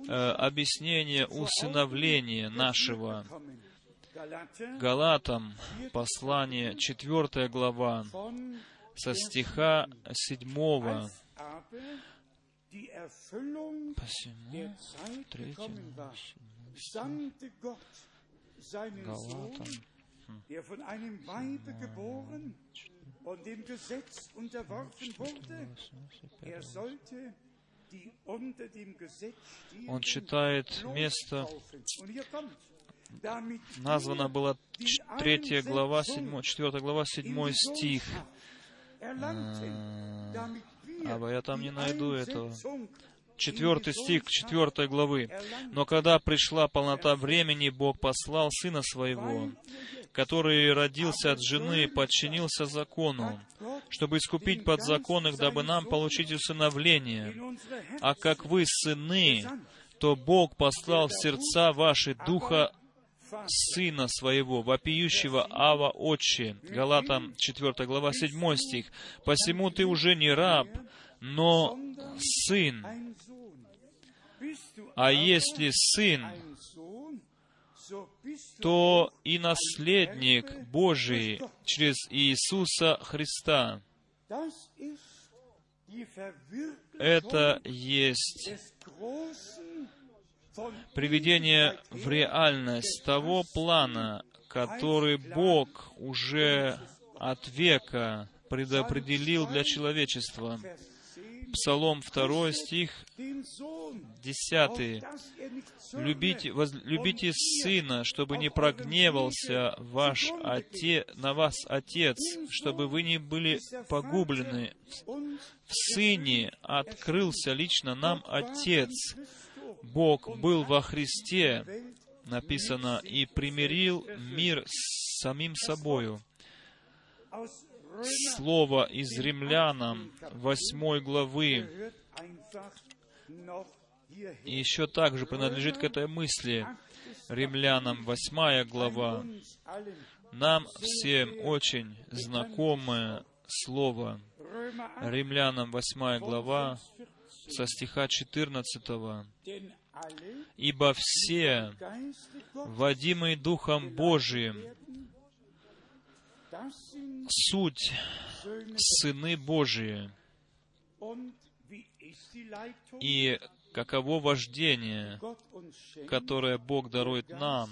э, объяснение усыновления нашего. Галатам, послание, 4 глава, со стиха 7. Посему, 3, Галатам, der und dem Gesetz unterworfen wurde, er sollte Он читает место, названа была die ч- третья глава, Einsetzung 7, 4 глава, in 7 die стих. Wir Aber я там не найду этого. Четвертый стих четвертой главы. «Но когда пришла полнота времени, Бог послал Сына Своего, который родился от жены, подчинился закону, чтобы искупить подзаконных, дабы нам получить усыновление. А как вы сыны, то Бог послал в сердца ваши Духа Сына Своего, вопиющего Ава Отче. Галатам 4 глава 7 стих. «Посему ты уже не раб, но сын. А если сын, то и наследник Божий через Иисуса Христа». Это есть приведение в реальность того плана, который Бог уже от века предопределил для человечества. Vers 10, Псалом 2 стих den Sohn, 10. dass er nicht zürne, Любите, воз- любите Сына, чтобы не прогневался ваш оте, на вас Отец, чтобы вы не были погублены. В Сыне открылся лично нам Отец. Бог был во Христе, написано, и примирил мир с самим собою. Слово из Римлянам 8 главы еще также принадлежит к этой мысли. Римлянам 8 глава. Нам всем очень знакомое слово. Römer 8, Римлянам 8 глава со стиха 14. denn alle «Ибо все, водимые Духом Божиим, суть сыны Божии». И каково вождение, которое Бог дарует нам,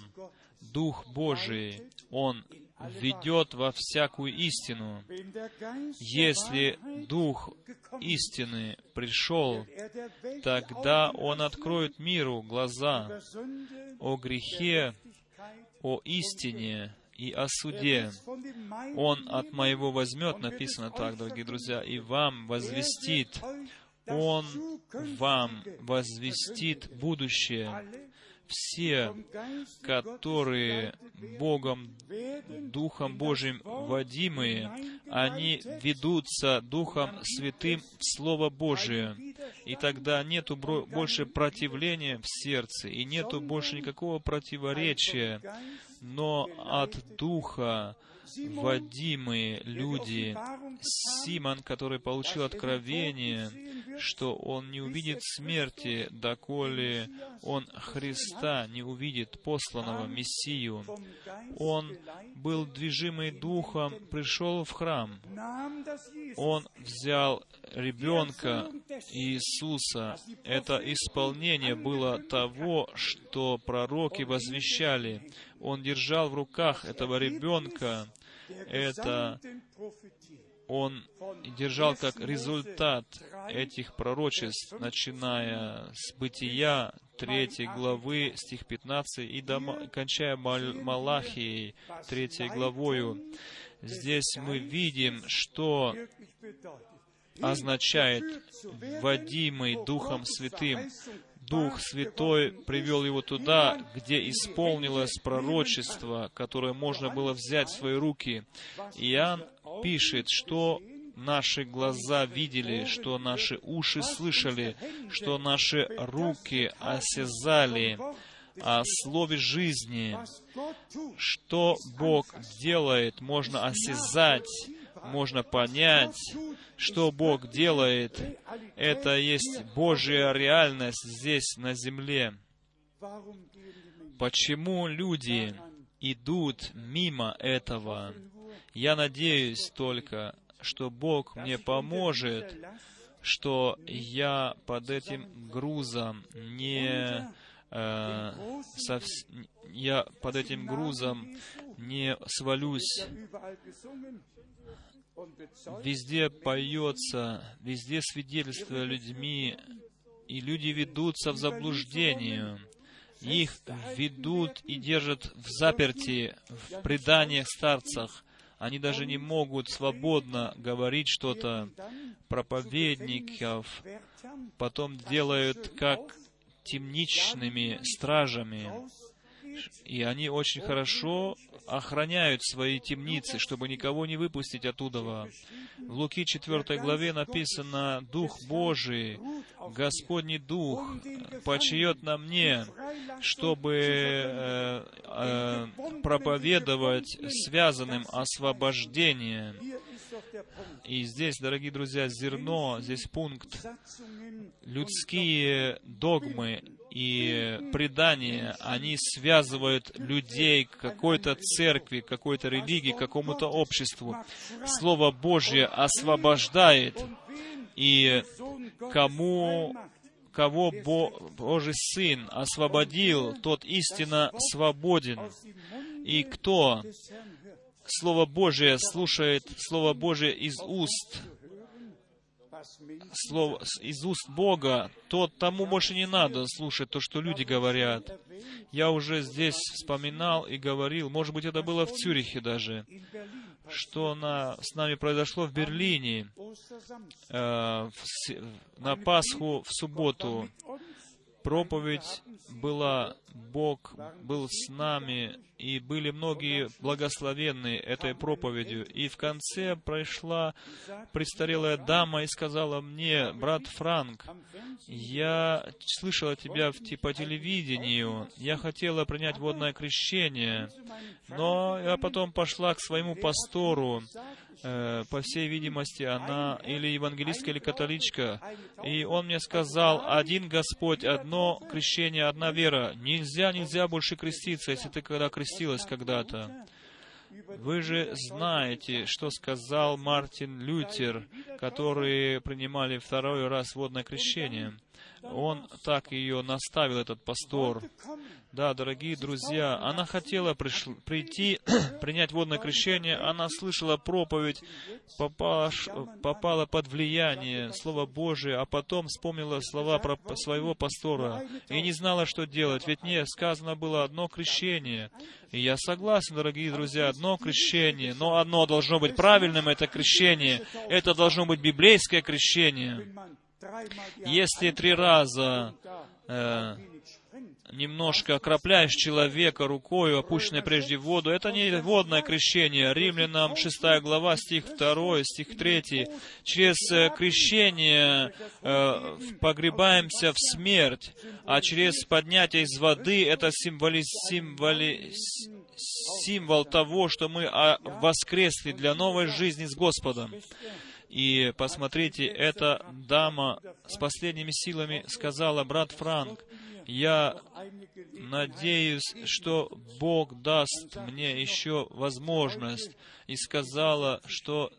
Дух Божий, Он ведет во всякую истину. Если Дух истины пришел, тогда Он откроет миру глаза о грехе, о истине и о суде. Meinen Он от моего возьмет, написано так, дорогие друзья, и вам возвестит. Он вам возвестит будущее. Все, которые Богом, Духом Божьим водимые, они ведутся Духом Святым в Слово Божие. И тогда нету больше противления в сердце, и нету больше никакого противоречия, но от Духа водимые люди. Симон, который получил откровение, что он не увидит смерти, доколе он Христа не увидит, посланного Мессию. Он был движимый Духом, пришел в храм. Он взял ребенка Иисуса. Это исполнение было того, что пророки возвещали. Он держал в руках этого ребенка. Это он держал как результат этих пророчеств, начиная с Бытия 3 главы, стих 15, и до, кончая Мал- Малахией 3 главою. Здесь мы видим, что означает «водимый Духом Святым». Дух Святой привел его туда, где исполнилось пророчество, которое можно было взять в свои руки. Иоанн пишет, что наши глаза видели, что наши уши слышали, что наши руки осязали о слове жизни, что Бог делает, можно осязать можно понять, что Бог делает. Это есть Божья реальность здесь, на земле. Почему люди идут мимо этого? Я надеюсь только, что Бог мне поможет, что я под этим грузом не э, совс... я под этим грузом не свалюсь. Везде поется, везде свидетельство людьми, и люди ведутся в заблуждение. Их ведут и держат в заперти, в преданиях старцах. Они даже не могут свободно говорить что-то. Проповедников потом делают как темничными стражами. И они очень хорошо охраняют свои темницы, чтобы никого не выпустить оттуда. В Луки 4 главе написано, «Дух Божий, Господний Дух, почает на мне, чтобы э, э, проповедовать связанным освобождение». И здесь, дорогие друзья, зерно, здесь пункт. Людские догмы и предания, они связывают людей к какой-то церкви, какой-то религии, какому-то обществу. Слово Божье освобождает, и кому кого Бо, Божий Сын освободил, тот истинно свободен. И кто Слово Божие слушает Слово Божие из уст слово, из уст Бога, то тому больше не надо слушать то, что люди говорят. Я уже здесь вспоминал и говорил, может быть, это было в Цюрихе даже, что на, с нами произошло в Берлине э, в, на Пасху в субботу. Проповедь была, Бог был с нами, и были многие благословенные этой проповедью. И в конце пришла престарелая дама и сказала мне, брат Франк, я слышала тебя в, по телевидению, я хотела принять водное крещение, но я потом пошла к своему пастору, э, по всей видимости, она или евангелистка, или католичка, и он мне сказал, один Господь, одно крещение, одна вера. Нельзя, нельзя больше креститься, если ты когда крестилась когда-то. Вы же знаете, что сказал Мартин Лютер, который принимали второй раз водное крещение. Он так ее наставил, этот пастор. Да, дорогие друзья, она хотела приш... прийти, принять водное крещение, она слышала проповедь, попала, попала под влияние Слова Божия, а потом вспомнила слова про своего пастора и не знала, что делать. Ведь не сказано было одно крещение. И я согласен, дорогие друзья, одно крещение, но одно должно быть правильным, это крещение. Это должно быть библейское крещение. Если три раза э, немножко окропляешь человека рукой, опущенной прежде в воду, это не водное крещение. Римлянам 6 глава, стих 2, стих 3. Через э, крещение э, погребаемся в смерть, а через поднятие из воды это символи, символи, символ того, что мы а, воскресли для новой жизни с Господом. И посмотрите, эта дама с последними силами сказала, брат Франк, я надеюсь, что Бог даст мне еще возможность. И сказала, что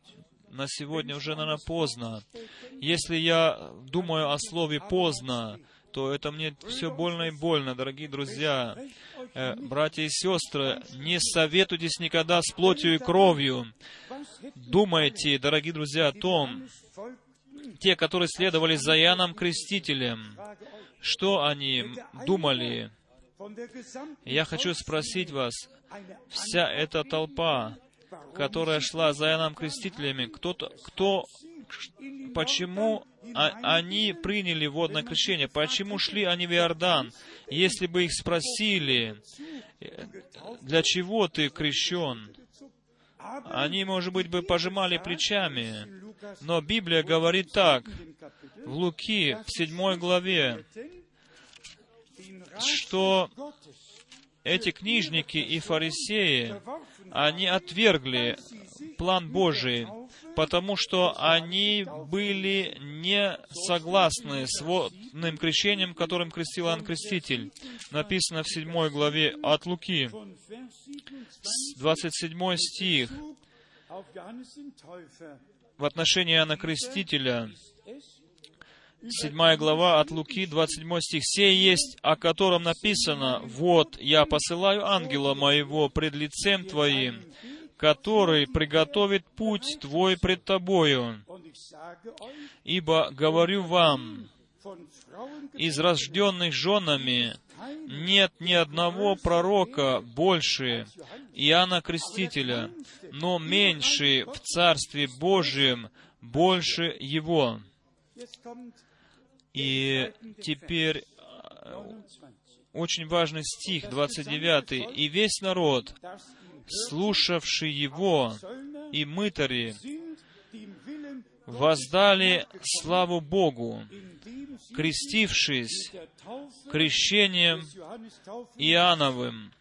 на сегодня уже, наверное, поздно. Если я думаю о слове «поздно», то это мне все больно и больно, дорогие друзья. Э, братья и сестры, не советуйтесь никогда с плотью и кровью. Думайте, дорогие друзья, о том, те, которые следовали за Иоанном Крестителем, что они думали. Я хочу спросить вас, вся эта толпа, которая шла за Иоанном Крестителями, кто-то, кто, почему а, они приняли водное крещение, почему шли они в Иордан? Если бы их спросили, для чего ты крещен, они, может быть, бы пожимали плечами. Но Библия говорит так, в Луки, в седьмой главе, что эти книжники и фарисеи, они отвергли план Божий, потому что они были не согласны с водным крещением, которым крестил Иоанн Креститель. Написано в 7 главе от Луки, 27 стих, в отношении Иоанна Крестителя, 7 глава от Луки, 27 стих. «Сей есть, о котором написано, «Вот, я посылаю ангела моего пред лицем твоим, который приготовит путь твой пред тобою. Ибо говорю вам, из рожденных женами нет ни одного пророка больше Иоанна Крестителя, но меньше в Царстве Божьем больше его. И теперь э, очень важный стих, 29. «И весь народ, слушавший его, и мытари, воздали славу Богу, крестившись крещением Иоанновым.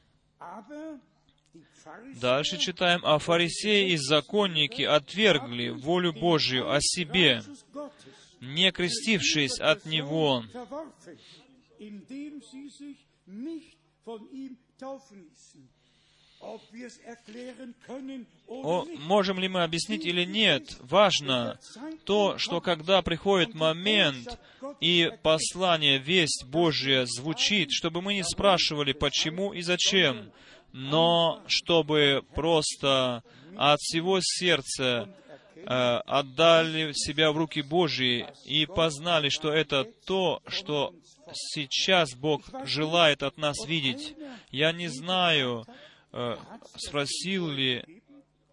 Дальше читаем, а фарисеи и законники отвергли волю Божию о себе, не крестившись от Него, о, можем ли мы объяснить или нет, важно то, что когда приходит момент и послание, весть Божья звучит, чтобы мы не спрашивали, почему и зачем, но чтобы просто от всего сердца э, отдали себя в руки Божьи и познали, что это то, что сейчас Бог желает от нас видеть. Я не знаю, э, спросил ли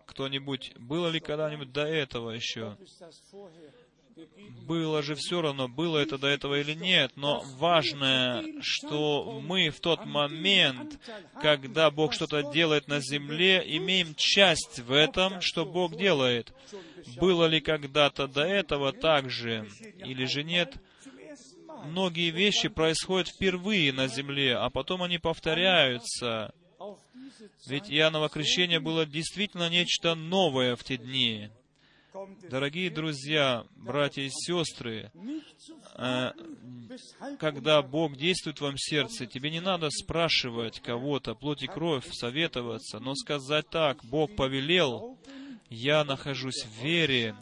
кто-нибудь, было ли когда-нибудь до этого еще? Было же все равно, было это до этого или нет, но важное, что мы в тот момент, когда Бог что-то делает на земле, имеем часть в этом, что Бог делает. Было ли когда-то до этого так же, или же нет? Многие вещи происходят впервые на земле, а потом они повторяются. Ведь Иоанново крещение было действительно нечто новое в те дни. Дорогие друзья, братья и сестры, э, когда Бог действует в вам сердце, тебе не надо спрашивать кого-то, плоть и кровь, советоваться, но сказать так, Бог повелел, я нахожусь в вере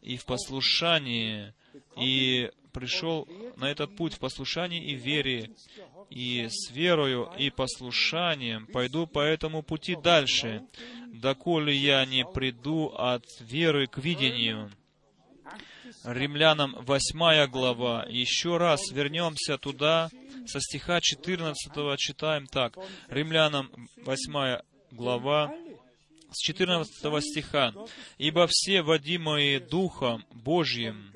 и в послушании, и пришел на этот путь в послушании и вере, и с верою и послушанием пойду по этому пути дальше, доколе я не приду от веры к видению. Римлянам 8 глава. Еще раз вернемся туда, со стиха 14 читаем так. Римлянам 8 глава, с 14 стиха. «Ибо все водимые Духом Божьим,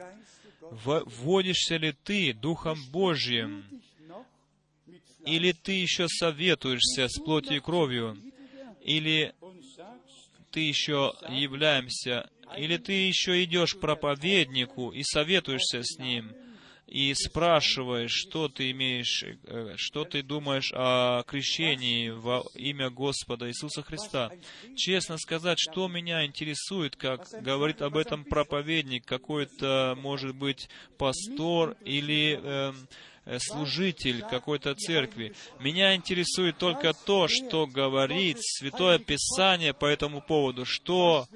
вводишься ли ты Духом Божьим, или ты еще советуешься с плотью и кровью, или ты еще являемся, или ты еще идешь к проповеднику и советуешься с ним, и спрашиваешь, что ты имеешь, э, что ты думаешь о крещении во имя Господа Иисуса Христа. Честно сказать, что меня интересует, как говорит об этом проповедник, какой-то, может быть, пастор или э, служитель какой-то церкви. Меня интересует только то, что говорит Святое Писание по этому поводу, что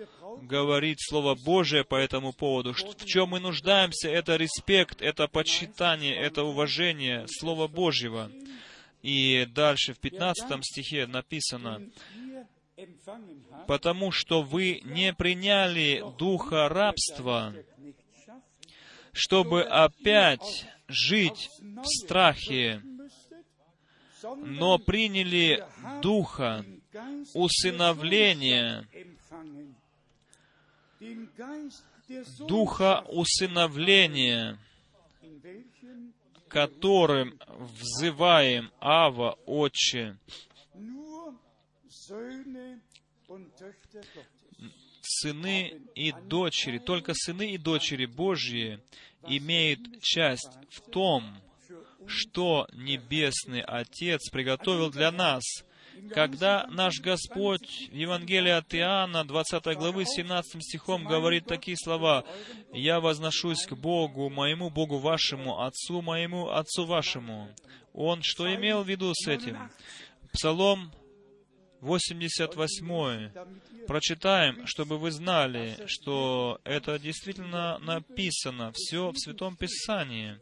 говорит Слово Божие по этому поводу. В чем мы нуждаемся, это респект, это почитание, это уважение Слова Божьего. И дальше в 15 стихе написано, «Потому что вы не приняли духа рабства, чтобы опять жить в страхе, но приняли Духа усыновления, Духа усыновления, которым взываем Ава, Отче. Сыны и дочери, только сыны и дочери Божьи имеет часть в том, что Небесный Отец приготовил для нас, Когда наш Господь в Евангелии от Иоанна, 20 главы, 17 стихом говорит такие слова, «Я возношусь к Богу, моему Богу вашему, Отцу моему, Отцу вашему». Он что имел в виду с этим? Псалом 88. Прочитаем, чтобы вы знали, что это действительно написано, все в Святом Писании.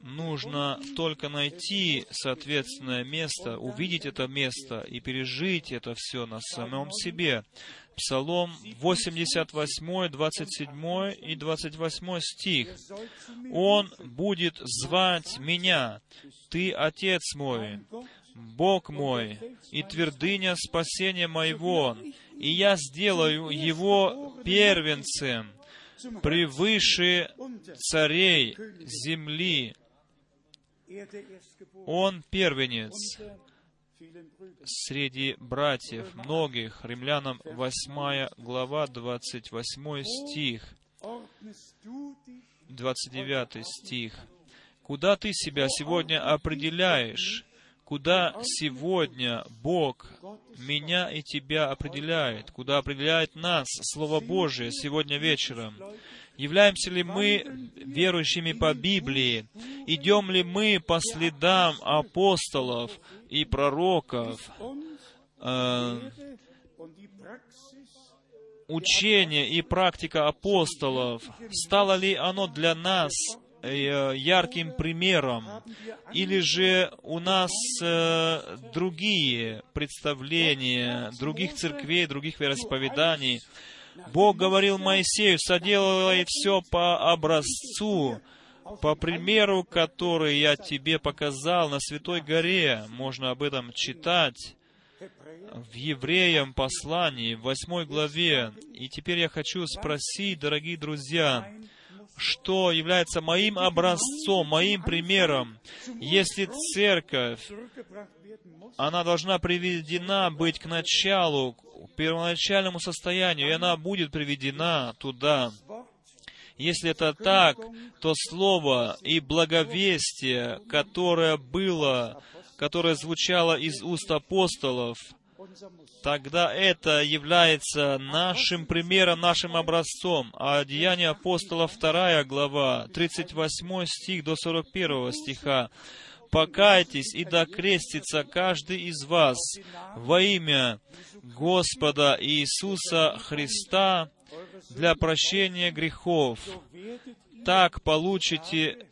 Нужно только найти соответственное место, увидеть это место и пережить это все на самом себе. Псалом 88, 27 и 28 стих. «Он будет звать меня, Ты, Отец мой, Бог мой и твердыня спасения моего, и я сделаю его первенцем превыше царей земли. Он первенец среди братьев многих. Римлянам 8 глава, 28 стих, 29 стих. Куда ты себя сегодня определяешь? Куда сегодня Бог меня и тебя определяет, куда определяет нас Слово Божие сегодня вечером. Являемся ли мы верующими по Библии? Идем ли мы по следам апостолов и пророков? Э, учение и практика апостолов, стало ли оно для нас ярким примером, или же у нас э, другие представления, других церквей, других вероисповеданий. Бог говорил Моисею, соделай все по образцу, по примеру, который я тебе показал на Святой горе. Можно об этом читать в Евреям послании, в восьмой главе. И теперь я хочу спросить, дорогие друзья, что является моим образцом, моим примером. Если церковь, она должна приведена быть к началу, к первоначальному состоянию, и она будет приведена туда. Если это так, то Слово и благовестие, которое было, которое звучало из уст апостолов, тогда это является нашим примером, нашим образцом. А Деяния апостола 2 глава, 38 стих до 41 стиха. «Покайтесь и докрестится каждый из вас во имя Господа Иисуса Христа для прощения грехов. Так получите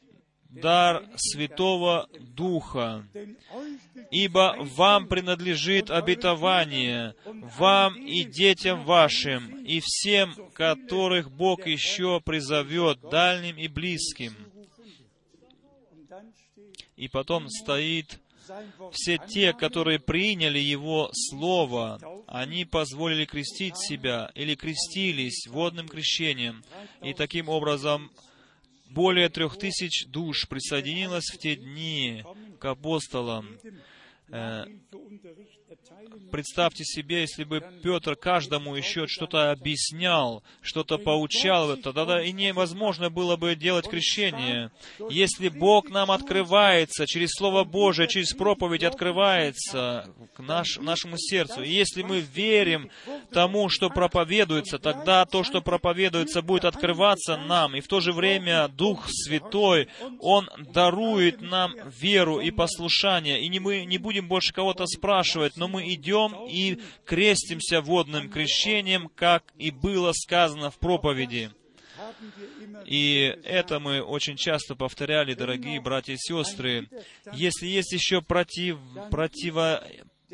дар Святого Духа. Ибо вам принадлежит обетование, вам и детям вашим, и всем, которых Бог еще призовет, дальним и близким. И потом стоит все те, которые приняли Его Слово, они позволили крестить себя или крестились водным крещением, и таким образом более трех тысяч душ присоединилось в те дни к апостолам. Представьте себе, если бы Петр каждому еще что-то объяснял, что-то поучал, тогда и невозможно было бы делать крещение. Если Бог нам открывается через Слово Божие, через проповедь открывается к наш, нашему сердцу, и если мы верим тому, что проповедуется, тогда то, что проповедуется, будет открываться нам, и в то же время Дух Святой, Он дарует нам веру и послушание, и не мы не будем больше кого-то спрашивать, но мы идем и крестимся водным крещением, как и было сказано в проповеди. И это мы очень часто повторяли, дорогие братья и сестры. Если есть еще против, противо,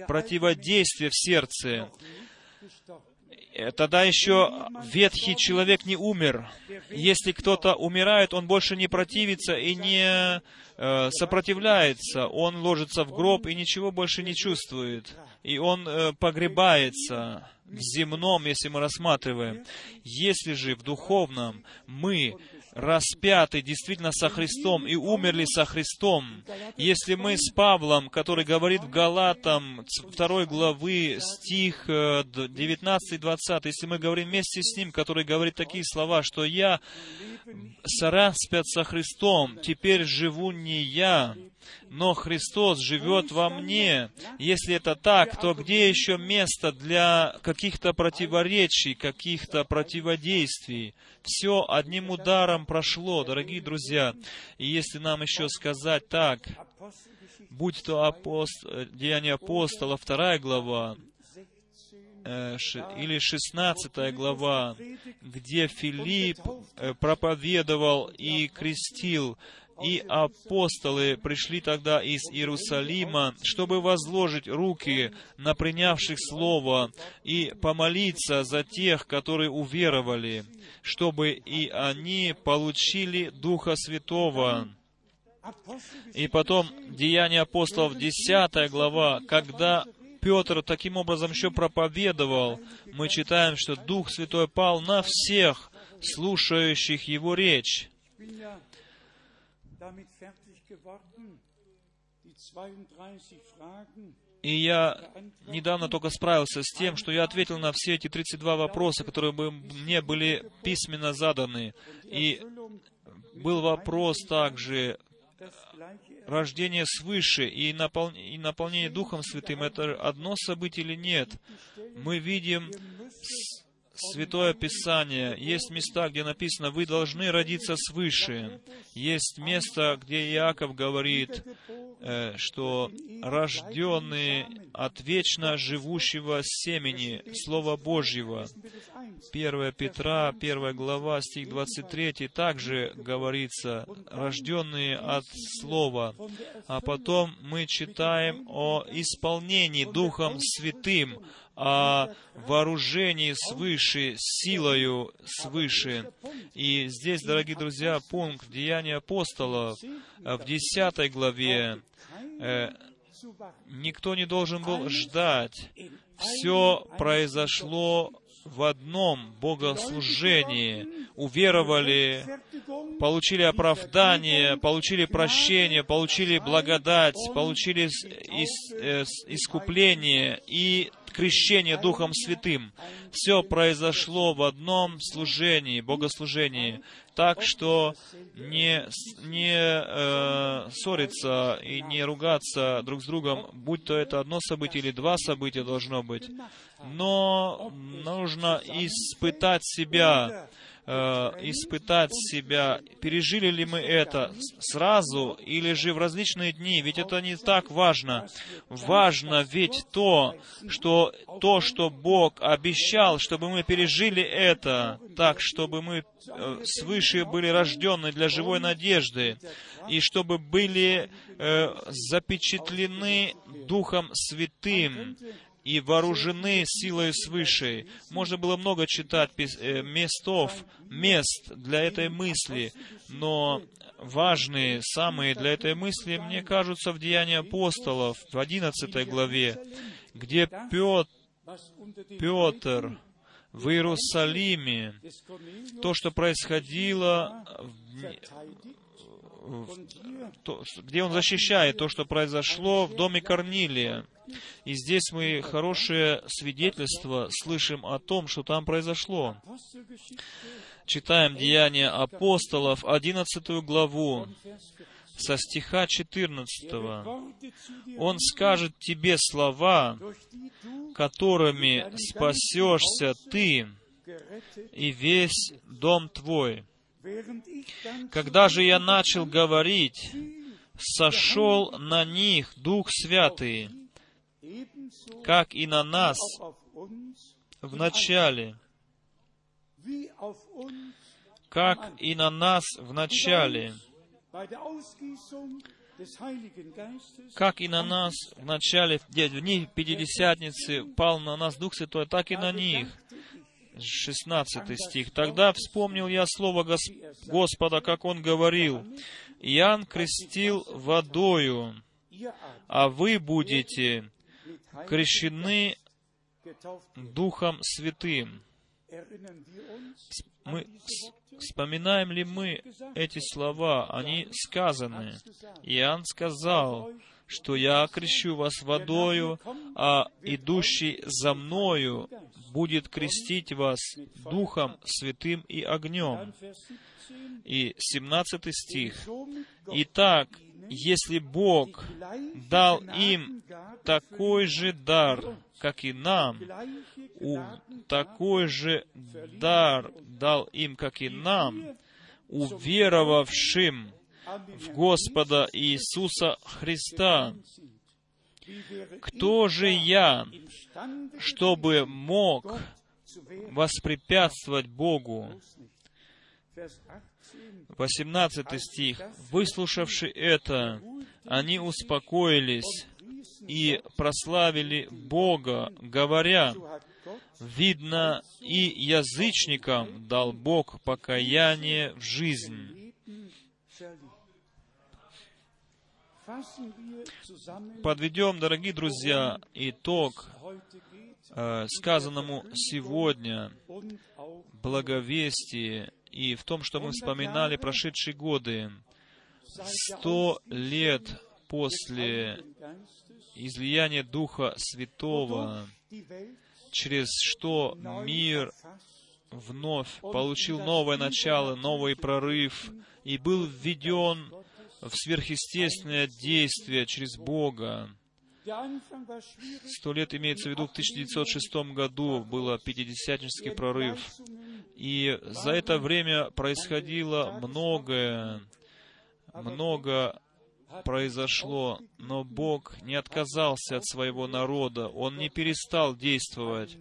противодействие в сердце, тогда еще ветхий человек не умер. Если кто-то умирает, он больше не противится и не э, сопротивляется. Он ложится в гроб и ничего больше не чувствует. И он э, погребается в земном, если мы рассматриваем. Если же в духовном мы распяты действительно со Христом и умерли со Христом. Если мы с Павлом, который говорит в Галатам 2 главы, стих 19-20, если мы говорим вместе с ним, который говорит такие слова, что «Я распят со Христом, теперь живу не я, но Христос живет во мне. Если это так, то где еще место для каких-то противоречий, каких-то противодействий? Все одним ударом прошло, дорогие друзья. И если нам еще сказать так, будь то апост... Деяния апостола, вторая глава, э, или 16 глава, где Филипп э, проповедовал и крестил и апостолы пришли тогда из Иерусалима, чтобы возложить руки на принявших Слово и помолиться за тех, которые уверовали, чтобы и они получили Духа Святого. И потом Деяния апостолов, 10 глава, когда Петр таким образом еще проповедовал, мы читаем, что Дух Святой пал на всех, слушающих Его речь. И я недавно только справился с тем, что я ответил на все эти 32 вопроса, которые бы мне были письменно заданы. И был вопрос также рождение свыше и, напол... и наполнение Духом Святым. Это одно событие или нет? Мы видим Святое Писание, есть места, где написано, вы должны родиться свыше. Есть место, где Иаков говорит, э, что рожденные от вечно живущего семени Слова Божьего. 1 Петра, 1 глава, стих 23, также говорится, рожденные от Слова. А потом мы читаем о исполнении Духом Святым, о вооружении свыше, силою свыше. И здесь, дорогие друзья, пункт Деяния апостолов в 10 главе. Э, никто не должен был ждать. Все произошло в одном богослужении. Уверовали, получили оправдание, получили прощение, получили благодать, получили э, искупление и крещение Духом Святым. Все произошло в одном служении, богослужении. Так что не, не э, ссориться и не ругаться друг с другом, будь то это одно событие или два события должно быть. Но нужно испытать себя, Э, испытать себя, пережили ли мы это сразу или же в различные дни, ведь это не так важно. Важно ведь то, что то, что Бог обещал, чтобы мы пережили это, так, чтобы мы э, свыше были рождены для живой надежды, и чтобы были э, запечатлены Духом Святым, и вооружены силой свыше. Можно было много читать э, местов, мест для этой мысли, но важные, самые для этой мысли, мне кажутся, в Деянии апостолов, в 11 главе, где Петр, в Иерусалиме, то, что происходило то, где он защищает то, что произошло в доме Корнилия. И здесь мы хорошее свидетельство слышим о том, что там произошло. Читаем Деяния апостолов, 11 главу, со стиха 14. Он скажет тебе слова, которыми спасешься ты и весь дом твой. Когда же я начал говорить, сошел на них Дух Святый, как и на нас в начале, как и на нас в начале, как и на нас в начале, в дни Пятидесятницы пал на нас Дух Святой, так и на них. 16 стих. «Тогда вспомнил я слово Гос... Господа, как Он говорил, Иоанн крестил водою, а вы будете крещены Духом Святым». Мы Вспоминаем ли мы эти слова? Они сказаны. Иоанн сказал, что я окрещу вас водою, а идущий за мною будет крестить вас Духом Святым и огнем. И 17 стих. Итак, если Бог дал им такой же дар, как и нам, у, такой же дар дал им, как и нам, уверовавшим в Господа Иисуса Христа. Кто же я, чтобы мог воспрепятствовать Богу? 18 стих. «Выслушавши это, они успокоились и прославили Бога, говоря, видно, и язычникам дал Бог покаяние в жизнь». Подведем, дорогие друзья, итог э, сказанному сегодня благовестие и в том, что мы вспоминали прошедшие годы. Сто лет после излияния Духа Святого, через что мир вновь получил новое начало, новый прорыв и был введен в сверхъестественное действие через Бога. Сто лет имеется в виду, в 1906 году было пятидесятнический прорыв. И за это время происходило многое, много произошло, но Бог не отказался от своего народа, Он не перестал действовать.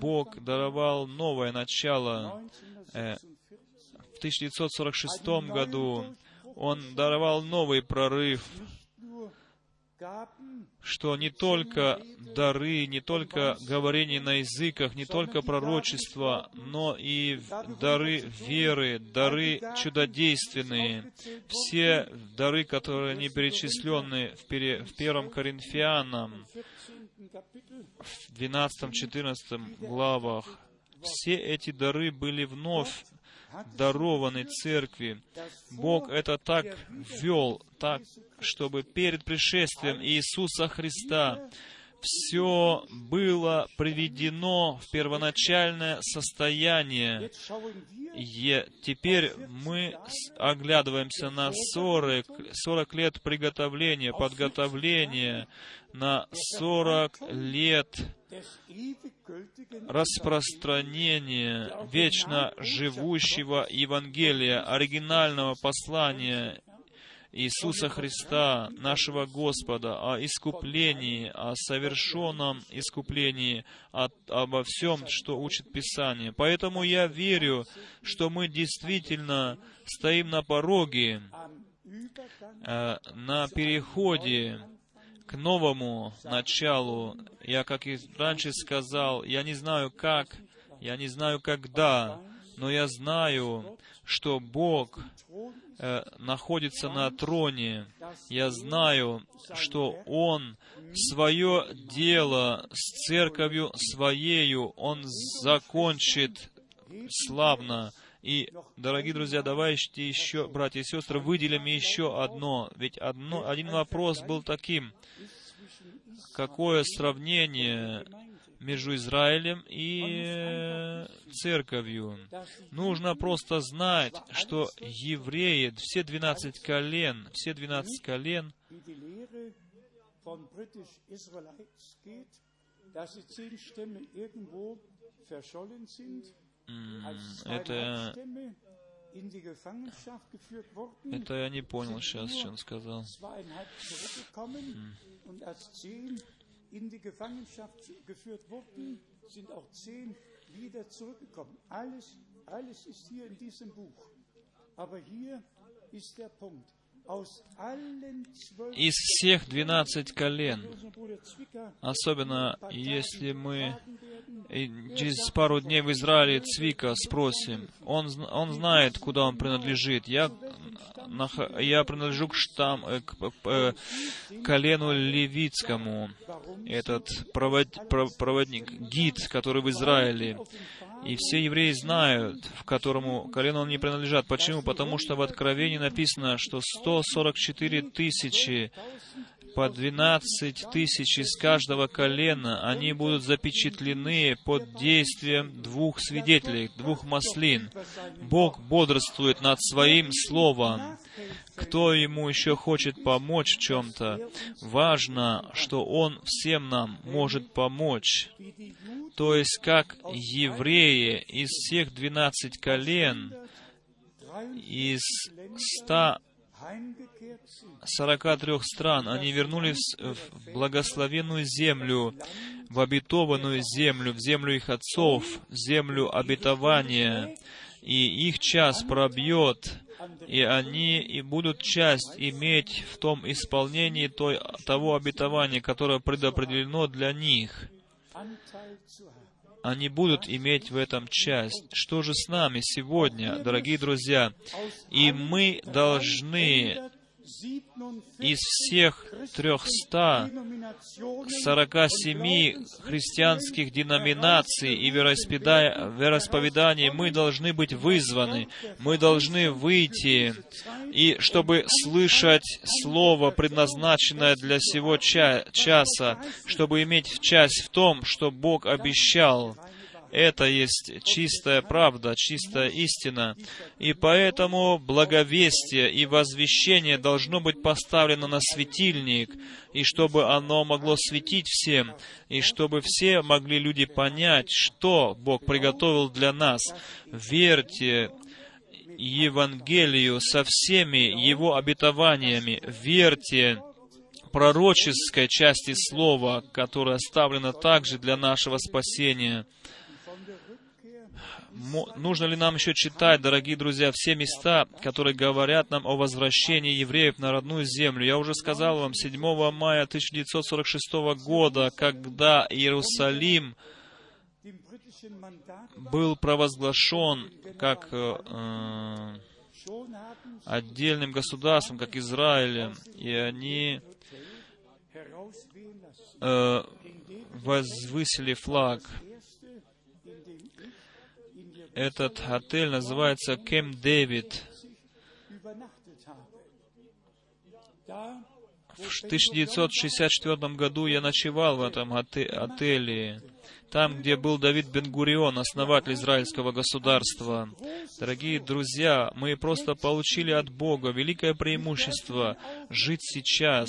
Бог даровал новое начало. Э, в 1946 году Он даровал новый прорыв что не только дары, не только говорение на языках, не только пророчество, но и дары веры, дары чудодейственные, все дары, которые не перечислены в, пере, в первом Коринфянам, в 12-14 главах, все эти дары были вновь дарованы церкви. Бог это так вел, так, чтобы перед пришествием Иисуса Христа все было приведено в первоначальное состояние. И теперь мы оглядываемся на 40, 40 лет приготовления, подготовления, на 40 лет распространения вечно живущего Евангелия, оригинального послания Иисуса Христа, нашего Господа, о искуплении, о совершенном искуплении, от, обо всем, что учит Писание. Поэтому я верю, что мы действительно стоим на пороге, э, на переходе к новому началу. Я, как и раньше сказал, я не знаю как, я не знаю когда, но я знаю, что Бог э, находится на троне. Я знаю, что Он свое дело с церковью своею Он закончит славно. И, дорогие друзья, давайте еще, братья и сестры, выделим еще одно. Ведь одно, один вопрос был таким. Какое сравнение между Израилем и церковью. Нужно просто знать, что евреи, все двенадцать колен, все двенадцать колен, это это я не понял сейчас, что он сказал. In die Gefangenschaft geführt wurden, sind auch zehn wieder zurückgekommen. Alles, alles ist hier in diesem Buch. Aber hier ist der Punkt. Из всех двенадцать колен, особенно если мы через пару дней в Израиле Цвика спросим, он, он знает, куда он принадлежит. Я, я принадлежу к, штам, э, к, к, э, к колену левицкому, этот провод, проводник, гид, который в Израиле. И все евреи знают, в которому колену они принадлежат. Почему? Потому что в Откровении написано, что 144 тысячи по 12 тысяч из каждого колена, они будут запечатлены под действием двух свидетелей, двух маслин. Бог бодрствует над Своим Словом. Кто Ему еще хочет помочь в чем-то, важно, что Он всем нам может помочь. То есть, как евреи из всех двенадцать колен, из ста 43 стран, они вернулись в благословенную землю, в обетованную землю, в землю их отцов, в землю обетования, и их час пробьет, и они и будут часть иметь в том исполнении той, того обетования, которое предопределено для них они будут иметь в этом часть. Что же с нами сегодня, дорогие друзья? И мы должны из всех 347 христианских деноминаций и вероисповеданий мы должны быть вызваны, мы должны выйти, и чтобы слышать Слово, предназначенное для сего часа, чтобы иметь часть в том, что Бог обещал — это есть чистая правда, чистая истина. И поэтому благовестие и возвещение должно быть поставлено на светильник, и чтобы оно могло светить всем, и чтобы все могли люди понять, что Бог приготовил для нас. Верьте Евангелию со всеми его обетованиями. Верьте пророческой части Слова, которая оставлена также для нашего спасения нужно ли нам еще читать, дорогие друзья, все места, которые говорят нам о возвращении евреев на родную землю? Я уже сказал вам, 7 мая 1946 года, когда Иерусалим был провозглашен как э, отдельным государством, как Израилем, и они э, возвысили флаг этот отель называется Кем Дэвид. В 1964 году я ночевал в этом отеле там, где был Давид Бен-Гурион, основатель израильского государства. Дорогие друзья, мы просто получили от Бога великое преимущество жить сейчас,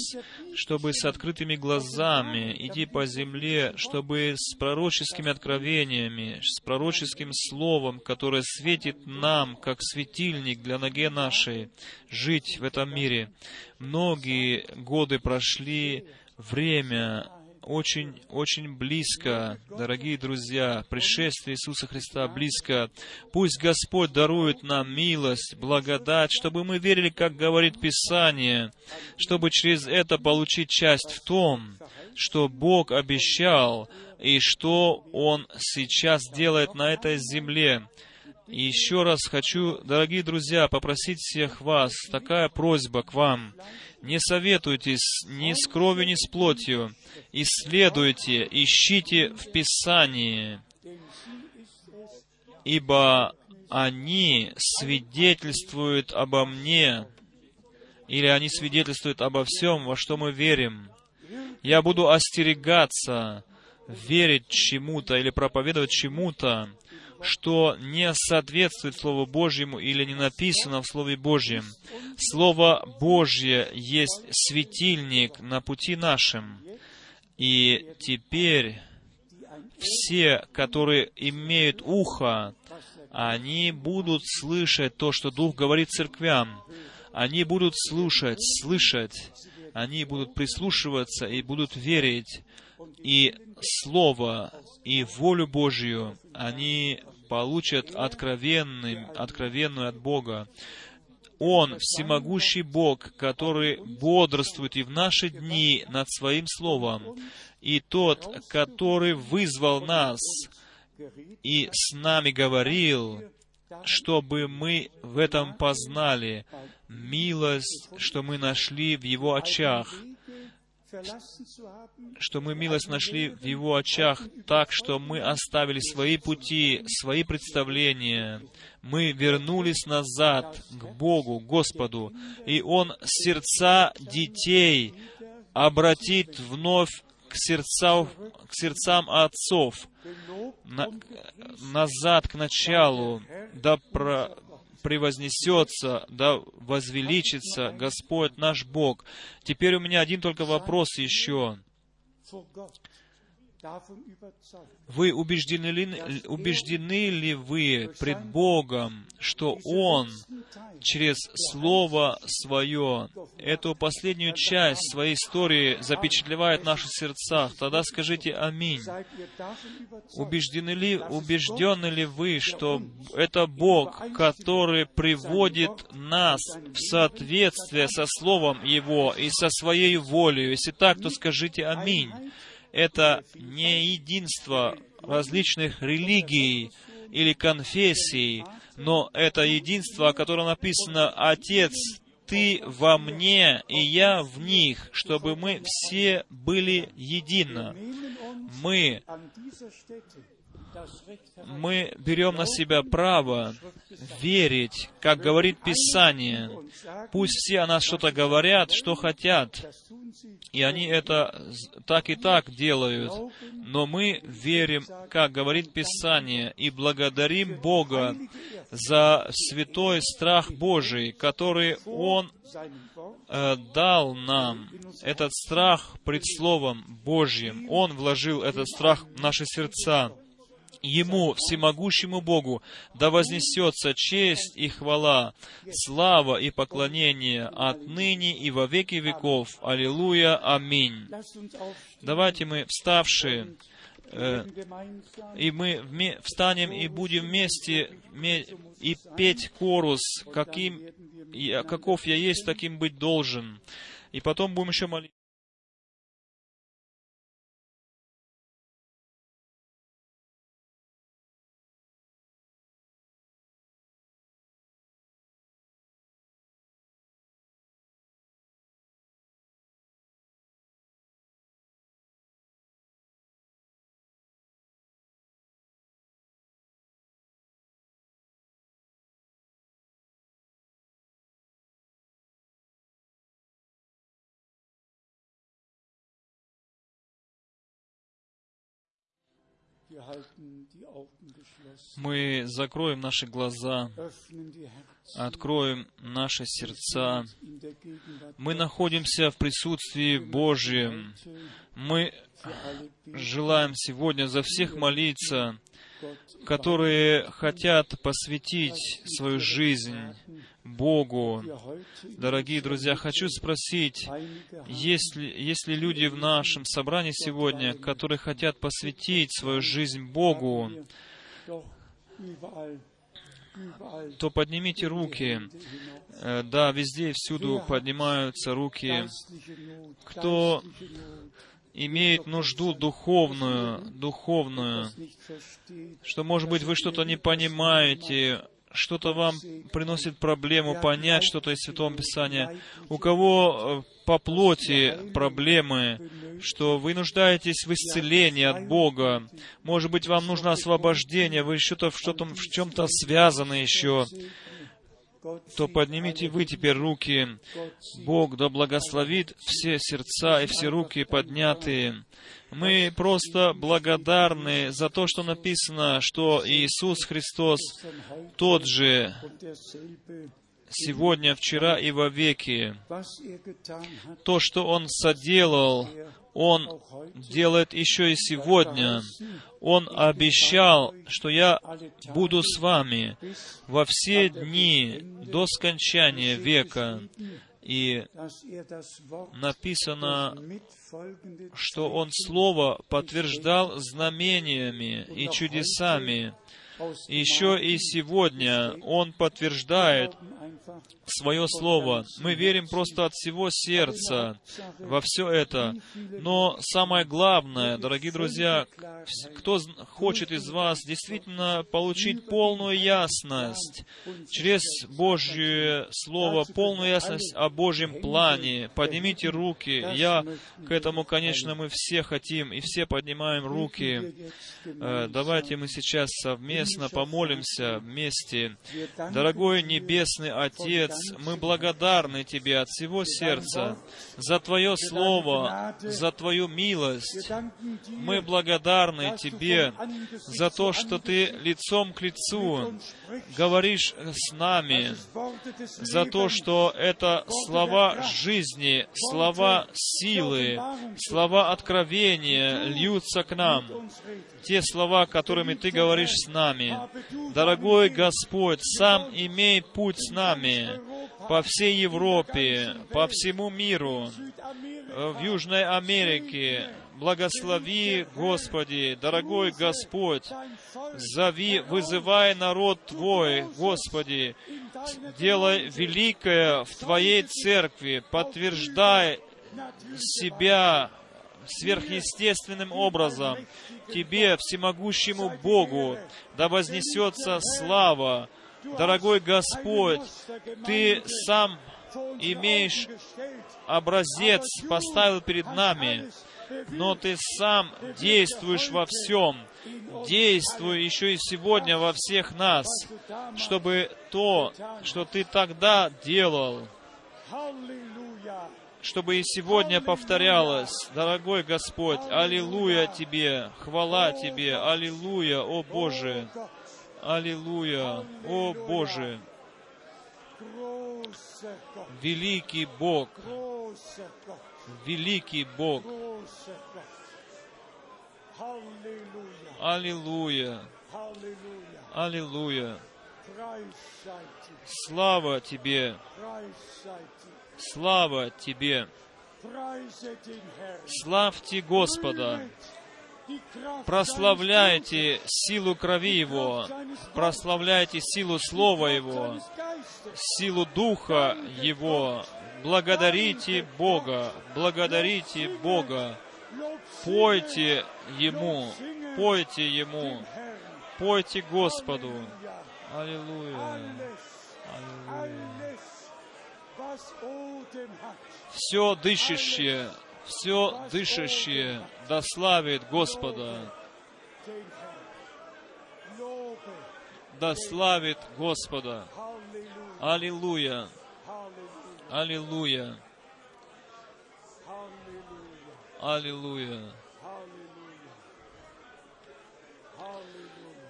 чтобы с открытыми глазами идти по земле, чтобы с пророческими откровениями, с пророческим словом, которое светит нам, как светильник для ноги нашей, жить в этом мире. Многие годы прошли, время очень, очень близко, дорогие друзья, пришествие Иисуса Христа близко. Пусть Господь дарует нам милость, благодать, чтобы мы верили, как говорит Писание, чтобы через это получить часть в том, что Бог обещал и что Он сейчас делает на этой земле. И еще раз хочу, дорогие друзья, попросить всех вас, такая просьба к вам. Не советуйтесь ни с кровью, ни с плотью. Исследуйте, ищите в Писании, ибо они свидетельствуют обо мне, или они свидетельствуют обо всем, во что мы верим. Я буду остерегаться верить чему-то или проповедовать чему-то, что не соответствует Слову Божьему или не написано в Слове Божьем. Слово Божье есть светильник на пути нашим. И теперь все, которые имеют ухо, они будут слышать то, что Дух говорит церквям. Они будут слушать, слышать, они будут прислушиваться и будут верить. И Слово, и волю Божью они получат откровенным, откровенную от Бога. Он всемогущий Бог, который бодрствует и в наши дни над Своим Словом, и тот, который вызвал нас и с нами говорил, чтобы мы в этом познали милость, что мы нашли в Его очах, что мы милость нашли в Его очах так, что мы оставили свои пути, свои представления. Мы вернулись назад к Богу, Господу, и Он сердца детей обратит вновь к, сердца, к сердцам отцов, на- назад к началу, да про- превознесется, да возвеличится Господь наш Бог. Теперь у меня один только вопрос еще. Вы убеждены ли, убеждены ли вы пред Богом, что Он через Слово Свое эту последнюю часть своей истории запечатлевает в наших сердцах? Тогда скажите «Аминь». Убеждены ли, убеждены ли вы, что это Бог, который приводит нас в соответствие со Словом Его и со Своей волей? Если так, то скажите «Аминь». Это не единство различных религий или конфессий, но это единство, о котором написано «Отец, Ты во мне, и я в них, чтобы мы все были едино». Мы мы берем на себя право верить, как говорит Писание. Пусть все о нас что-то говорят, что хотят, и они это так и так делают. Но мы верим, как говорит Писание, и благодарим Бога за святой страх Божий, который Он э, дал нам этот страх пред Словом Божьим. Он вложил этот страх в наши сердца. Ему, всемогущему Богу, да вознесется честь и хвала, слава и поклонение отныне и во веки веков. Аллилуйя. Аминь. Давайте мы, вставшие, э, и мы встанем и будем вместе ме- и петь корус, каким, каков я есть, таким быть должен. И потом будем еще молиться. Мы закроем наши глаза, откроем наши сердца. Мы находимся в присутствии Божьем. Мы желаем сегодня за всех молиться, которые хотят посвятить свою жизнь Богу. Дорогие друзья, хочу спросить, есть ли, есть ли люди в нашем собрании сегодня, которые хотят посвятить свою жизнь Богу, то поднимите руки. Э, Да, везде и всюду поднимаются руки. Кто имеет нужду духовную, духовную, что, может быть, вы что-то не понимаете, что-то вам приносит проблему понять что-то из Святого Писания. У кого э, по плоти проблемы, что вы нуждаетесь в исцелении от Бога. Может быть, вам нужно освобождение, вы что-то в, что-то, в чем-то связаны еще. То поднимите вы теперь руки. Бог да благословит все сердца и все руки поднятые. Мы просто благодарны за то, что написано, что Иисус Христос тот же сегодня, вчера и во веки. То, что Он соделал, Он делает еще и сегодня. Он обещал, что я буду с вами во все дни до скончания века. И написано, что Он Слово подтверждал знамениями и чудесами. Еще и сегодня Он подтверждает свое Слово. Мы верим просто от всего сердца во все это. Но самое главное, дорогие друзья, кто хочет из вас действительно получить полную ясность через Божье Слово, полную ясность о Божьем плане, поднимите руки. Я к этому, конечно, мы все хотим, и все поднимаем руки. Э, давайте мы сейчас совместно помолимся вместе. Дорогой Небесный Отец, мы благодарны Тебе от всего сердца за Твое Слово, за Твою милость. Мы благодарны Тебе за то, что Ты лицом к лицу говоришь с нами, за то, что это слова жизни, слова силы, слова откровения льются к нам. Те слова, которыми Ты говоришь с нами. Дорогой Господь, сам имей путь с нами по всей Европе, по всему миру, в Южной Америке. Благослови, Господи, дорогой Господь, зови, вызывай народ Твой, Господи, делай великое в Твоей церкви, подтверждай себя сверхъестественным образом. Тебе, всемогущему Богу, да вознесется слава. Дорогой Господь, Ты сам имеешь образец, поставил перед нами, но Ты сам действуешь во всем. Действуй еще и сегодня во всех нас, чтобы то, что Ты тогда делал, чтобы и сегодня повторялось, дорогой Господь, Аллилуйя Тебе, хвала Тебе, Аллилуйя, о Боже, Аллилуйя, о Боже, великий Бог, великий Бог, Аллилуйя, Аллилуйя, слава Тебе, Слава Тебе! Славьте Господа! Прославляйте силу крови Его, прославляйте силу Слова Его, силу Духа Его. Благодарите Бога, благодарите Бога. Пойте Ему, пойте Ему, пойте Господу. Аллилуйя. Аллилуйя все дышащее, все дышащее да славит Господа. Да славит Господа. Аллилуйя. Аллилуйя. Аллилуйя.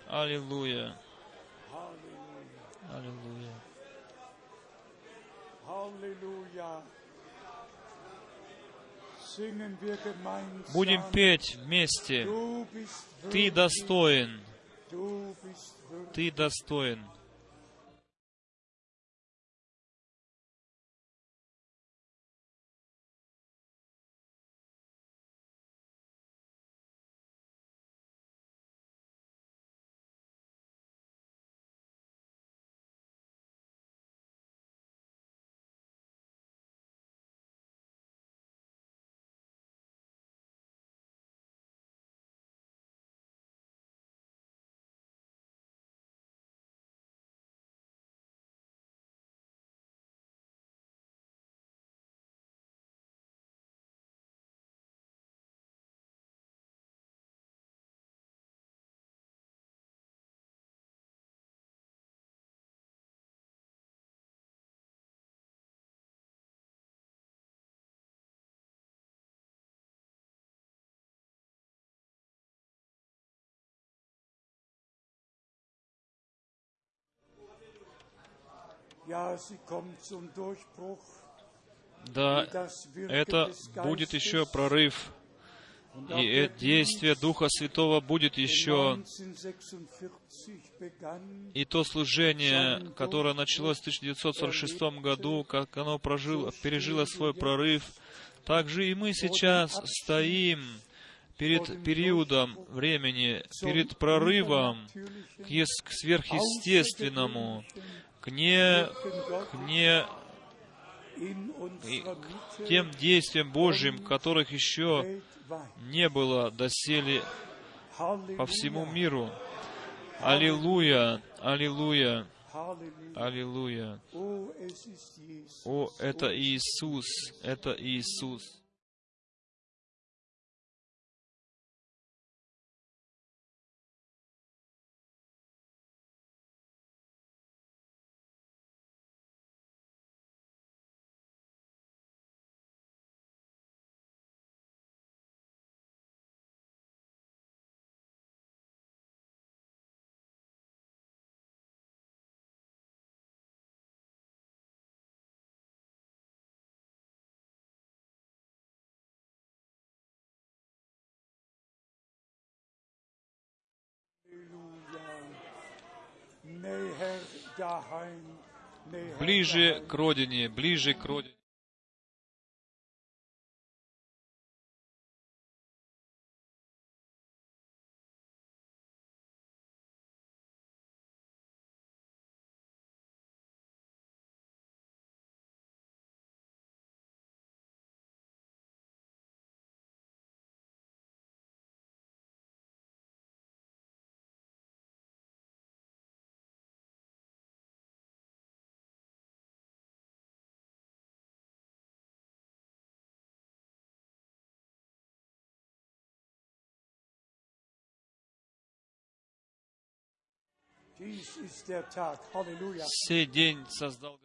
Аллилуйя. Аллилуйя. Будем петь вместе. Ты достоин. Ты достоин. Да, это будет еще прорыв, и действие Духа Святого будет еще. И то служение, которое началось в 1946 году, как оно прожило, пережило свой прорыв, также и мы сейчас стоим перед периодом времени, перед прорывом к сверхъестественному, к не, к не к тем действиям Божьим, которых еще не было доселе по всему миру. Аллилуйя, аллилуйя, аллилуйя. О, это Иисус, это Иисус. Ближе к родине, ближе к родине. Сей день создал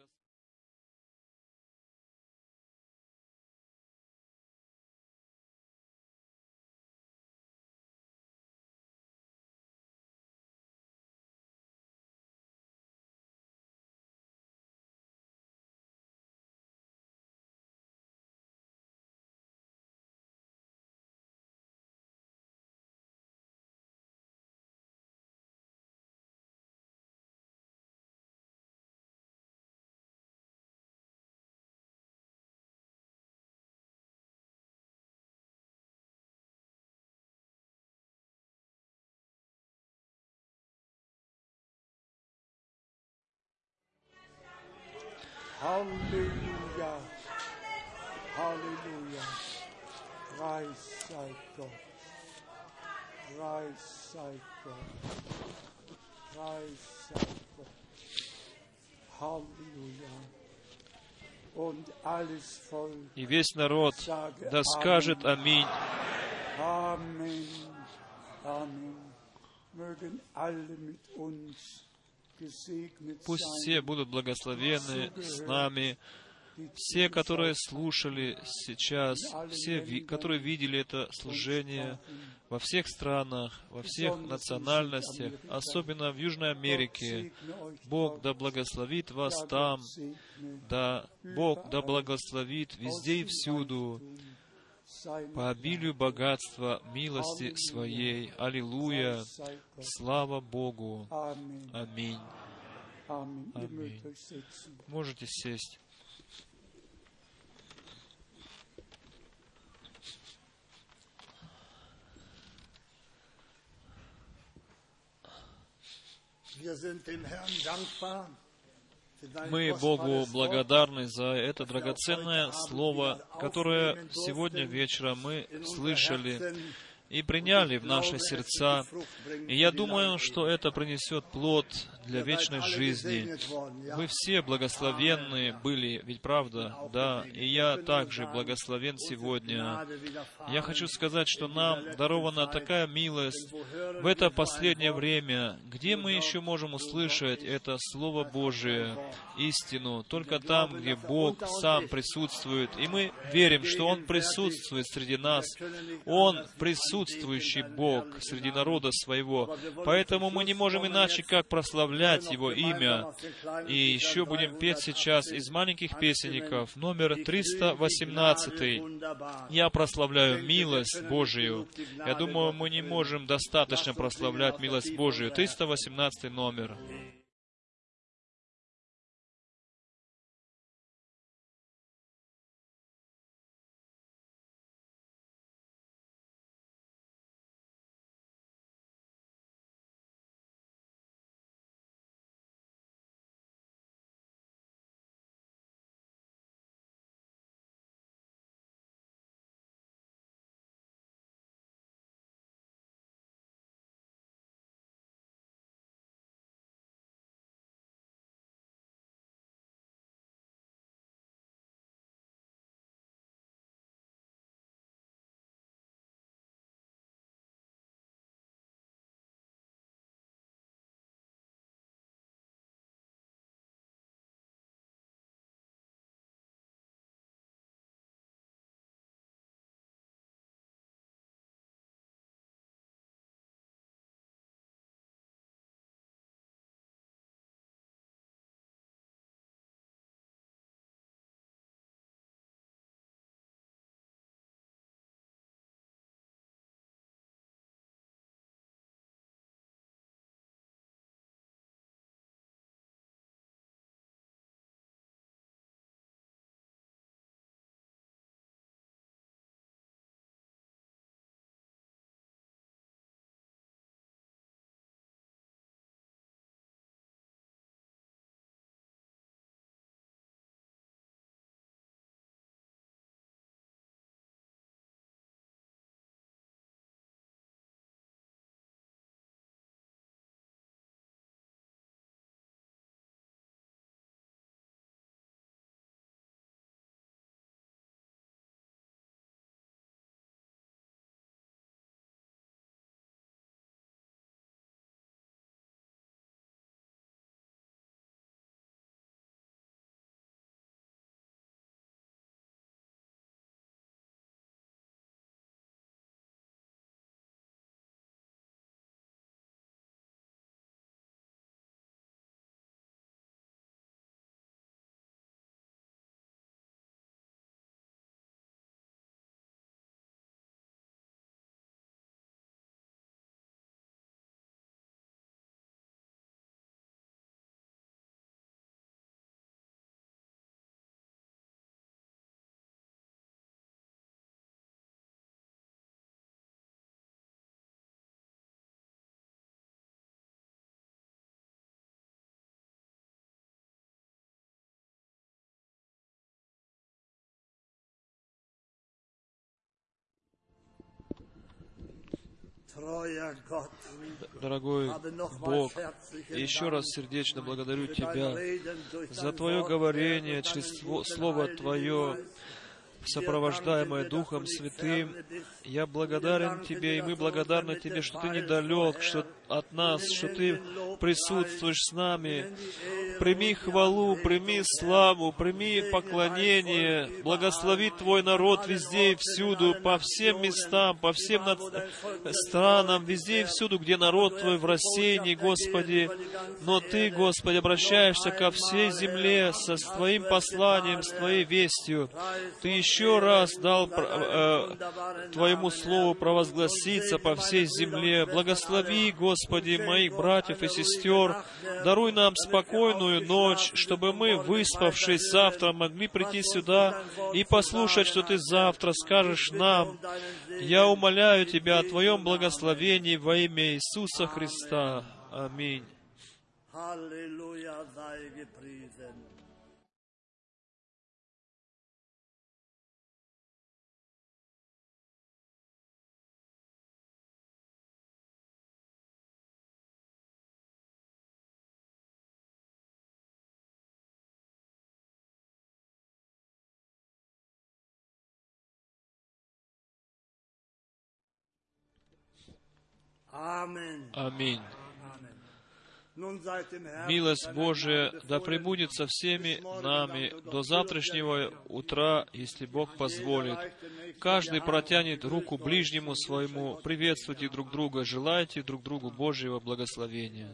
Halleluja. Halleluja. Preis sei Gott. Preis sei Gott. Preis sei Gott. Halleluja. Und alles Volk И весь народ sage да скажет Аминь. Amen. Amen. Mögen alle mit uns gesegnet Пусть все будут благословены с нами, все, которые слушали сейчас, все, которые видели это служение во всех странах, во всех национальностях, особенно в Южной Америке. Бог да благословит вас там, да Бог да благословит везде и всюду по обилию богатства милости Своей. Аллилуйя! Слава Богу! Аминь. Setzen. Можете сесть. Wir sind dem Herrn dankbar Мы Богу благодарны за это драгоценное слово, которое сегодня вечером мы слышали и приняли в наши сердца. И я думаю, что это принесет плод для вечной жизни. Вы все благословенны были, ведь правда? Да, и я также благословен сегодня. Я хочу сказать, что нам дарована такая милость в это последнее время, где мы еще можем услышать это Слово Божие, истину, только там, где Бог сам присутствует. И мы верим, что Он присутствует среди нас. Он присутствующий Бог среди народа своего. Поэтому мы не можем иначе, как прославлять Его имя. И еще будем петь сейчас из маленьких песенников номер 318. Я прославляю милость Божию. Я думаю, мы не можем достаточно прославлять милость Божию. 318 номер. Дорогой Бог, еще раз сердечно благодарю Тебя за Твое говорение Herr, через Слово Твое, сопровождаемое Духом Святым. Я благодарен Тебе, и мы благодарны Тебе, что Ты недалек, что от нас, что Ты присутствуешь с нами. Прими хвалу, прими славу, прими поклонение. Благослови Твой народ везде и всюду, по всем местам, по всем над- странам, везде и всюду, где народ Твой в рассеянии, Господи. Но Ты, Господи, обращаешься ко всей земле со Твоим посланием, с Твоей вестью. Ты еще раз дал э, Твоему Слову провозгласиться по всей земле. Благослови, Господи, моих братьев и сестер. Даруй нам спокойную ночь, чтобы мы, выспавшись завтра, могли прийти сюда и послушать, что Ты завтра скажешь нам. Я умоляю Тебя о Твоем благословении во имя Иисуса Христа. Аминь. Аминь. Herrn Милость Божия да пребудет со всеми нами до завтрашнего утра, если Бог позволит. Каждый протянет руку ближнему своему, приветствуйте друг друга, желайте друг другу Божьего благословения.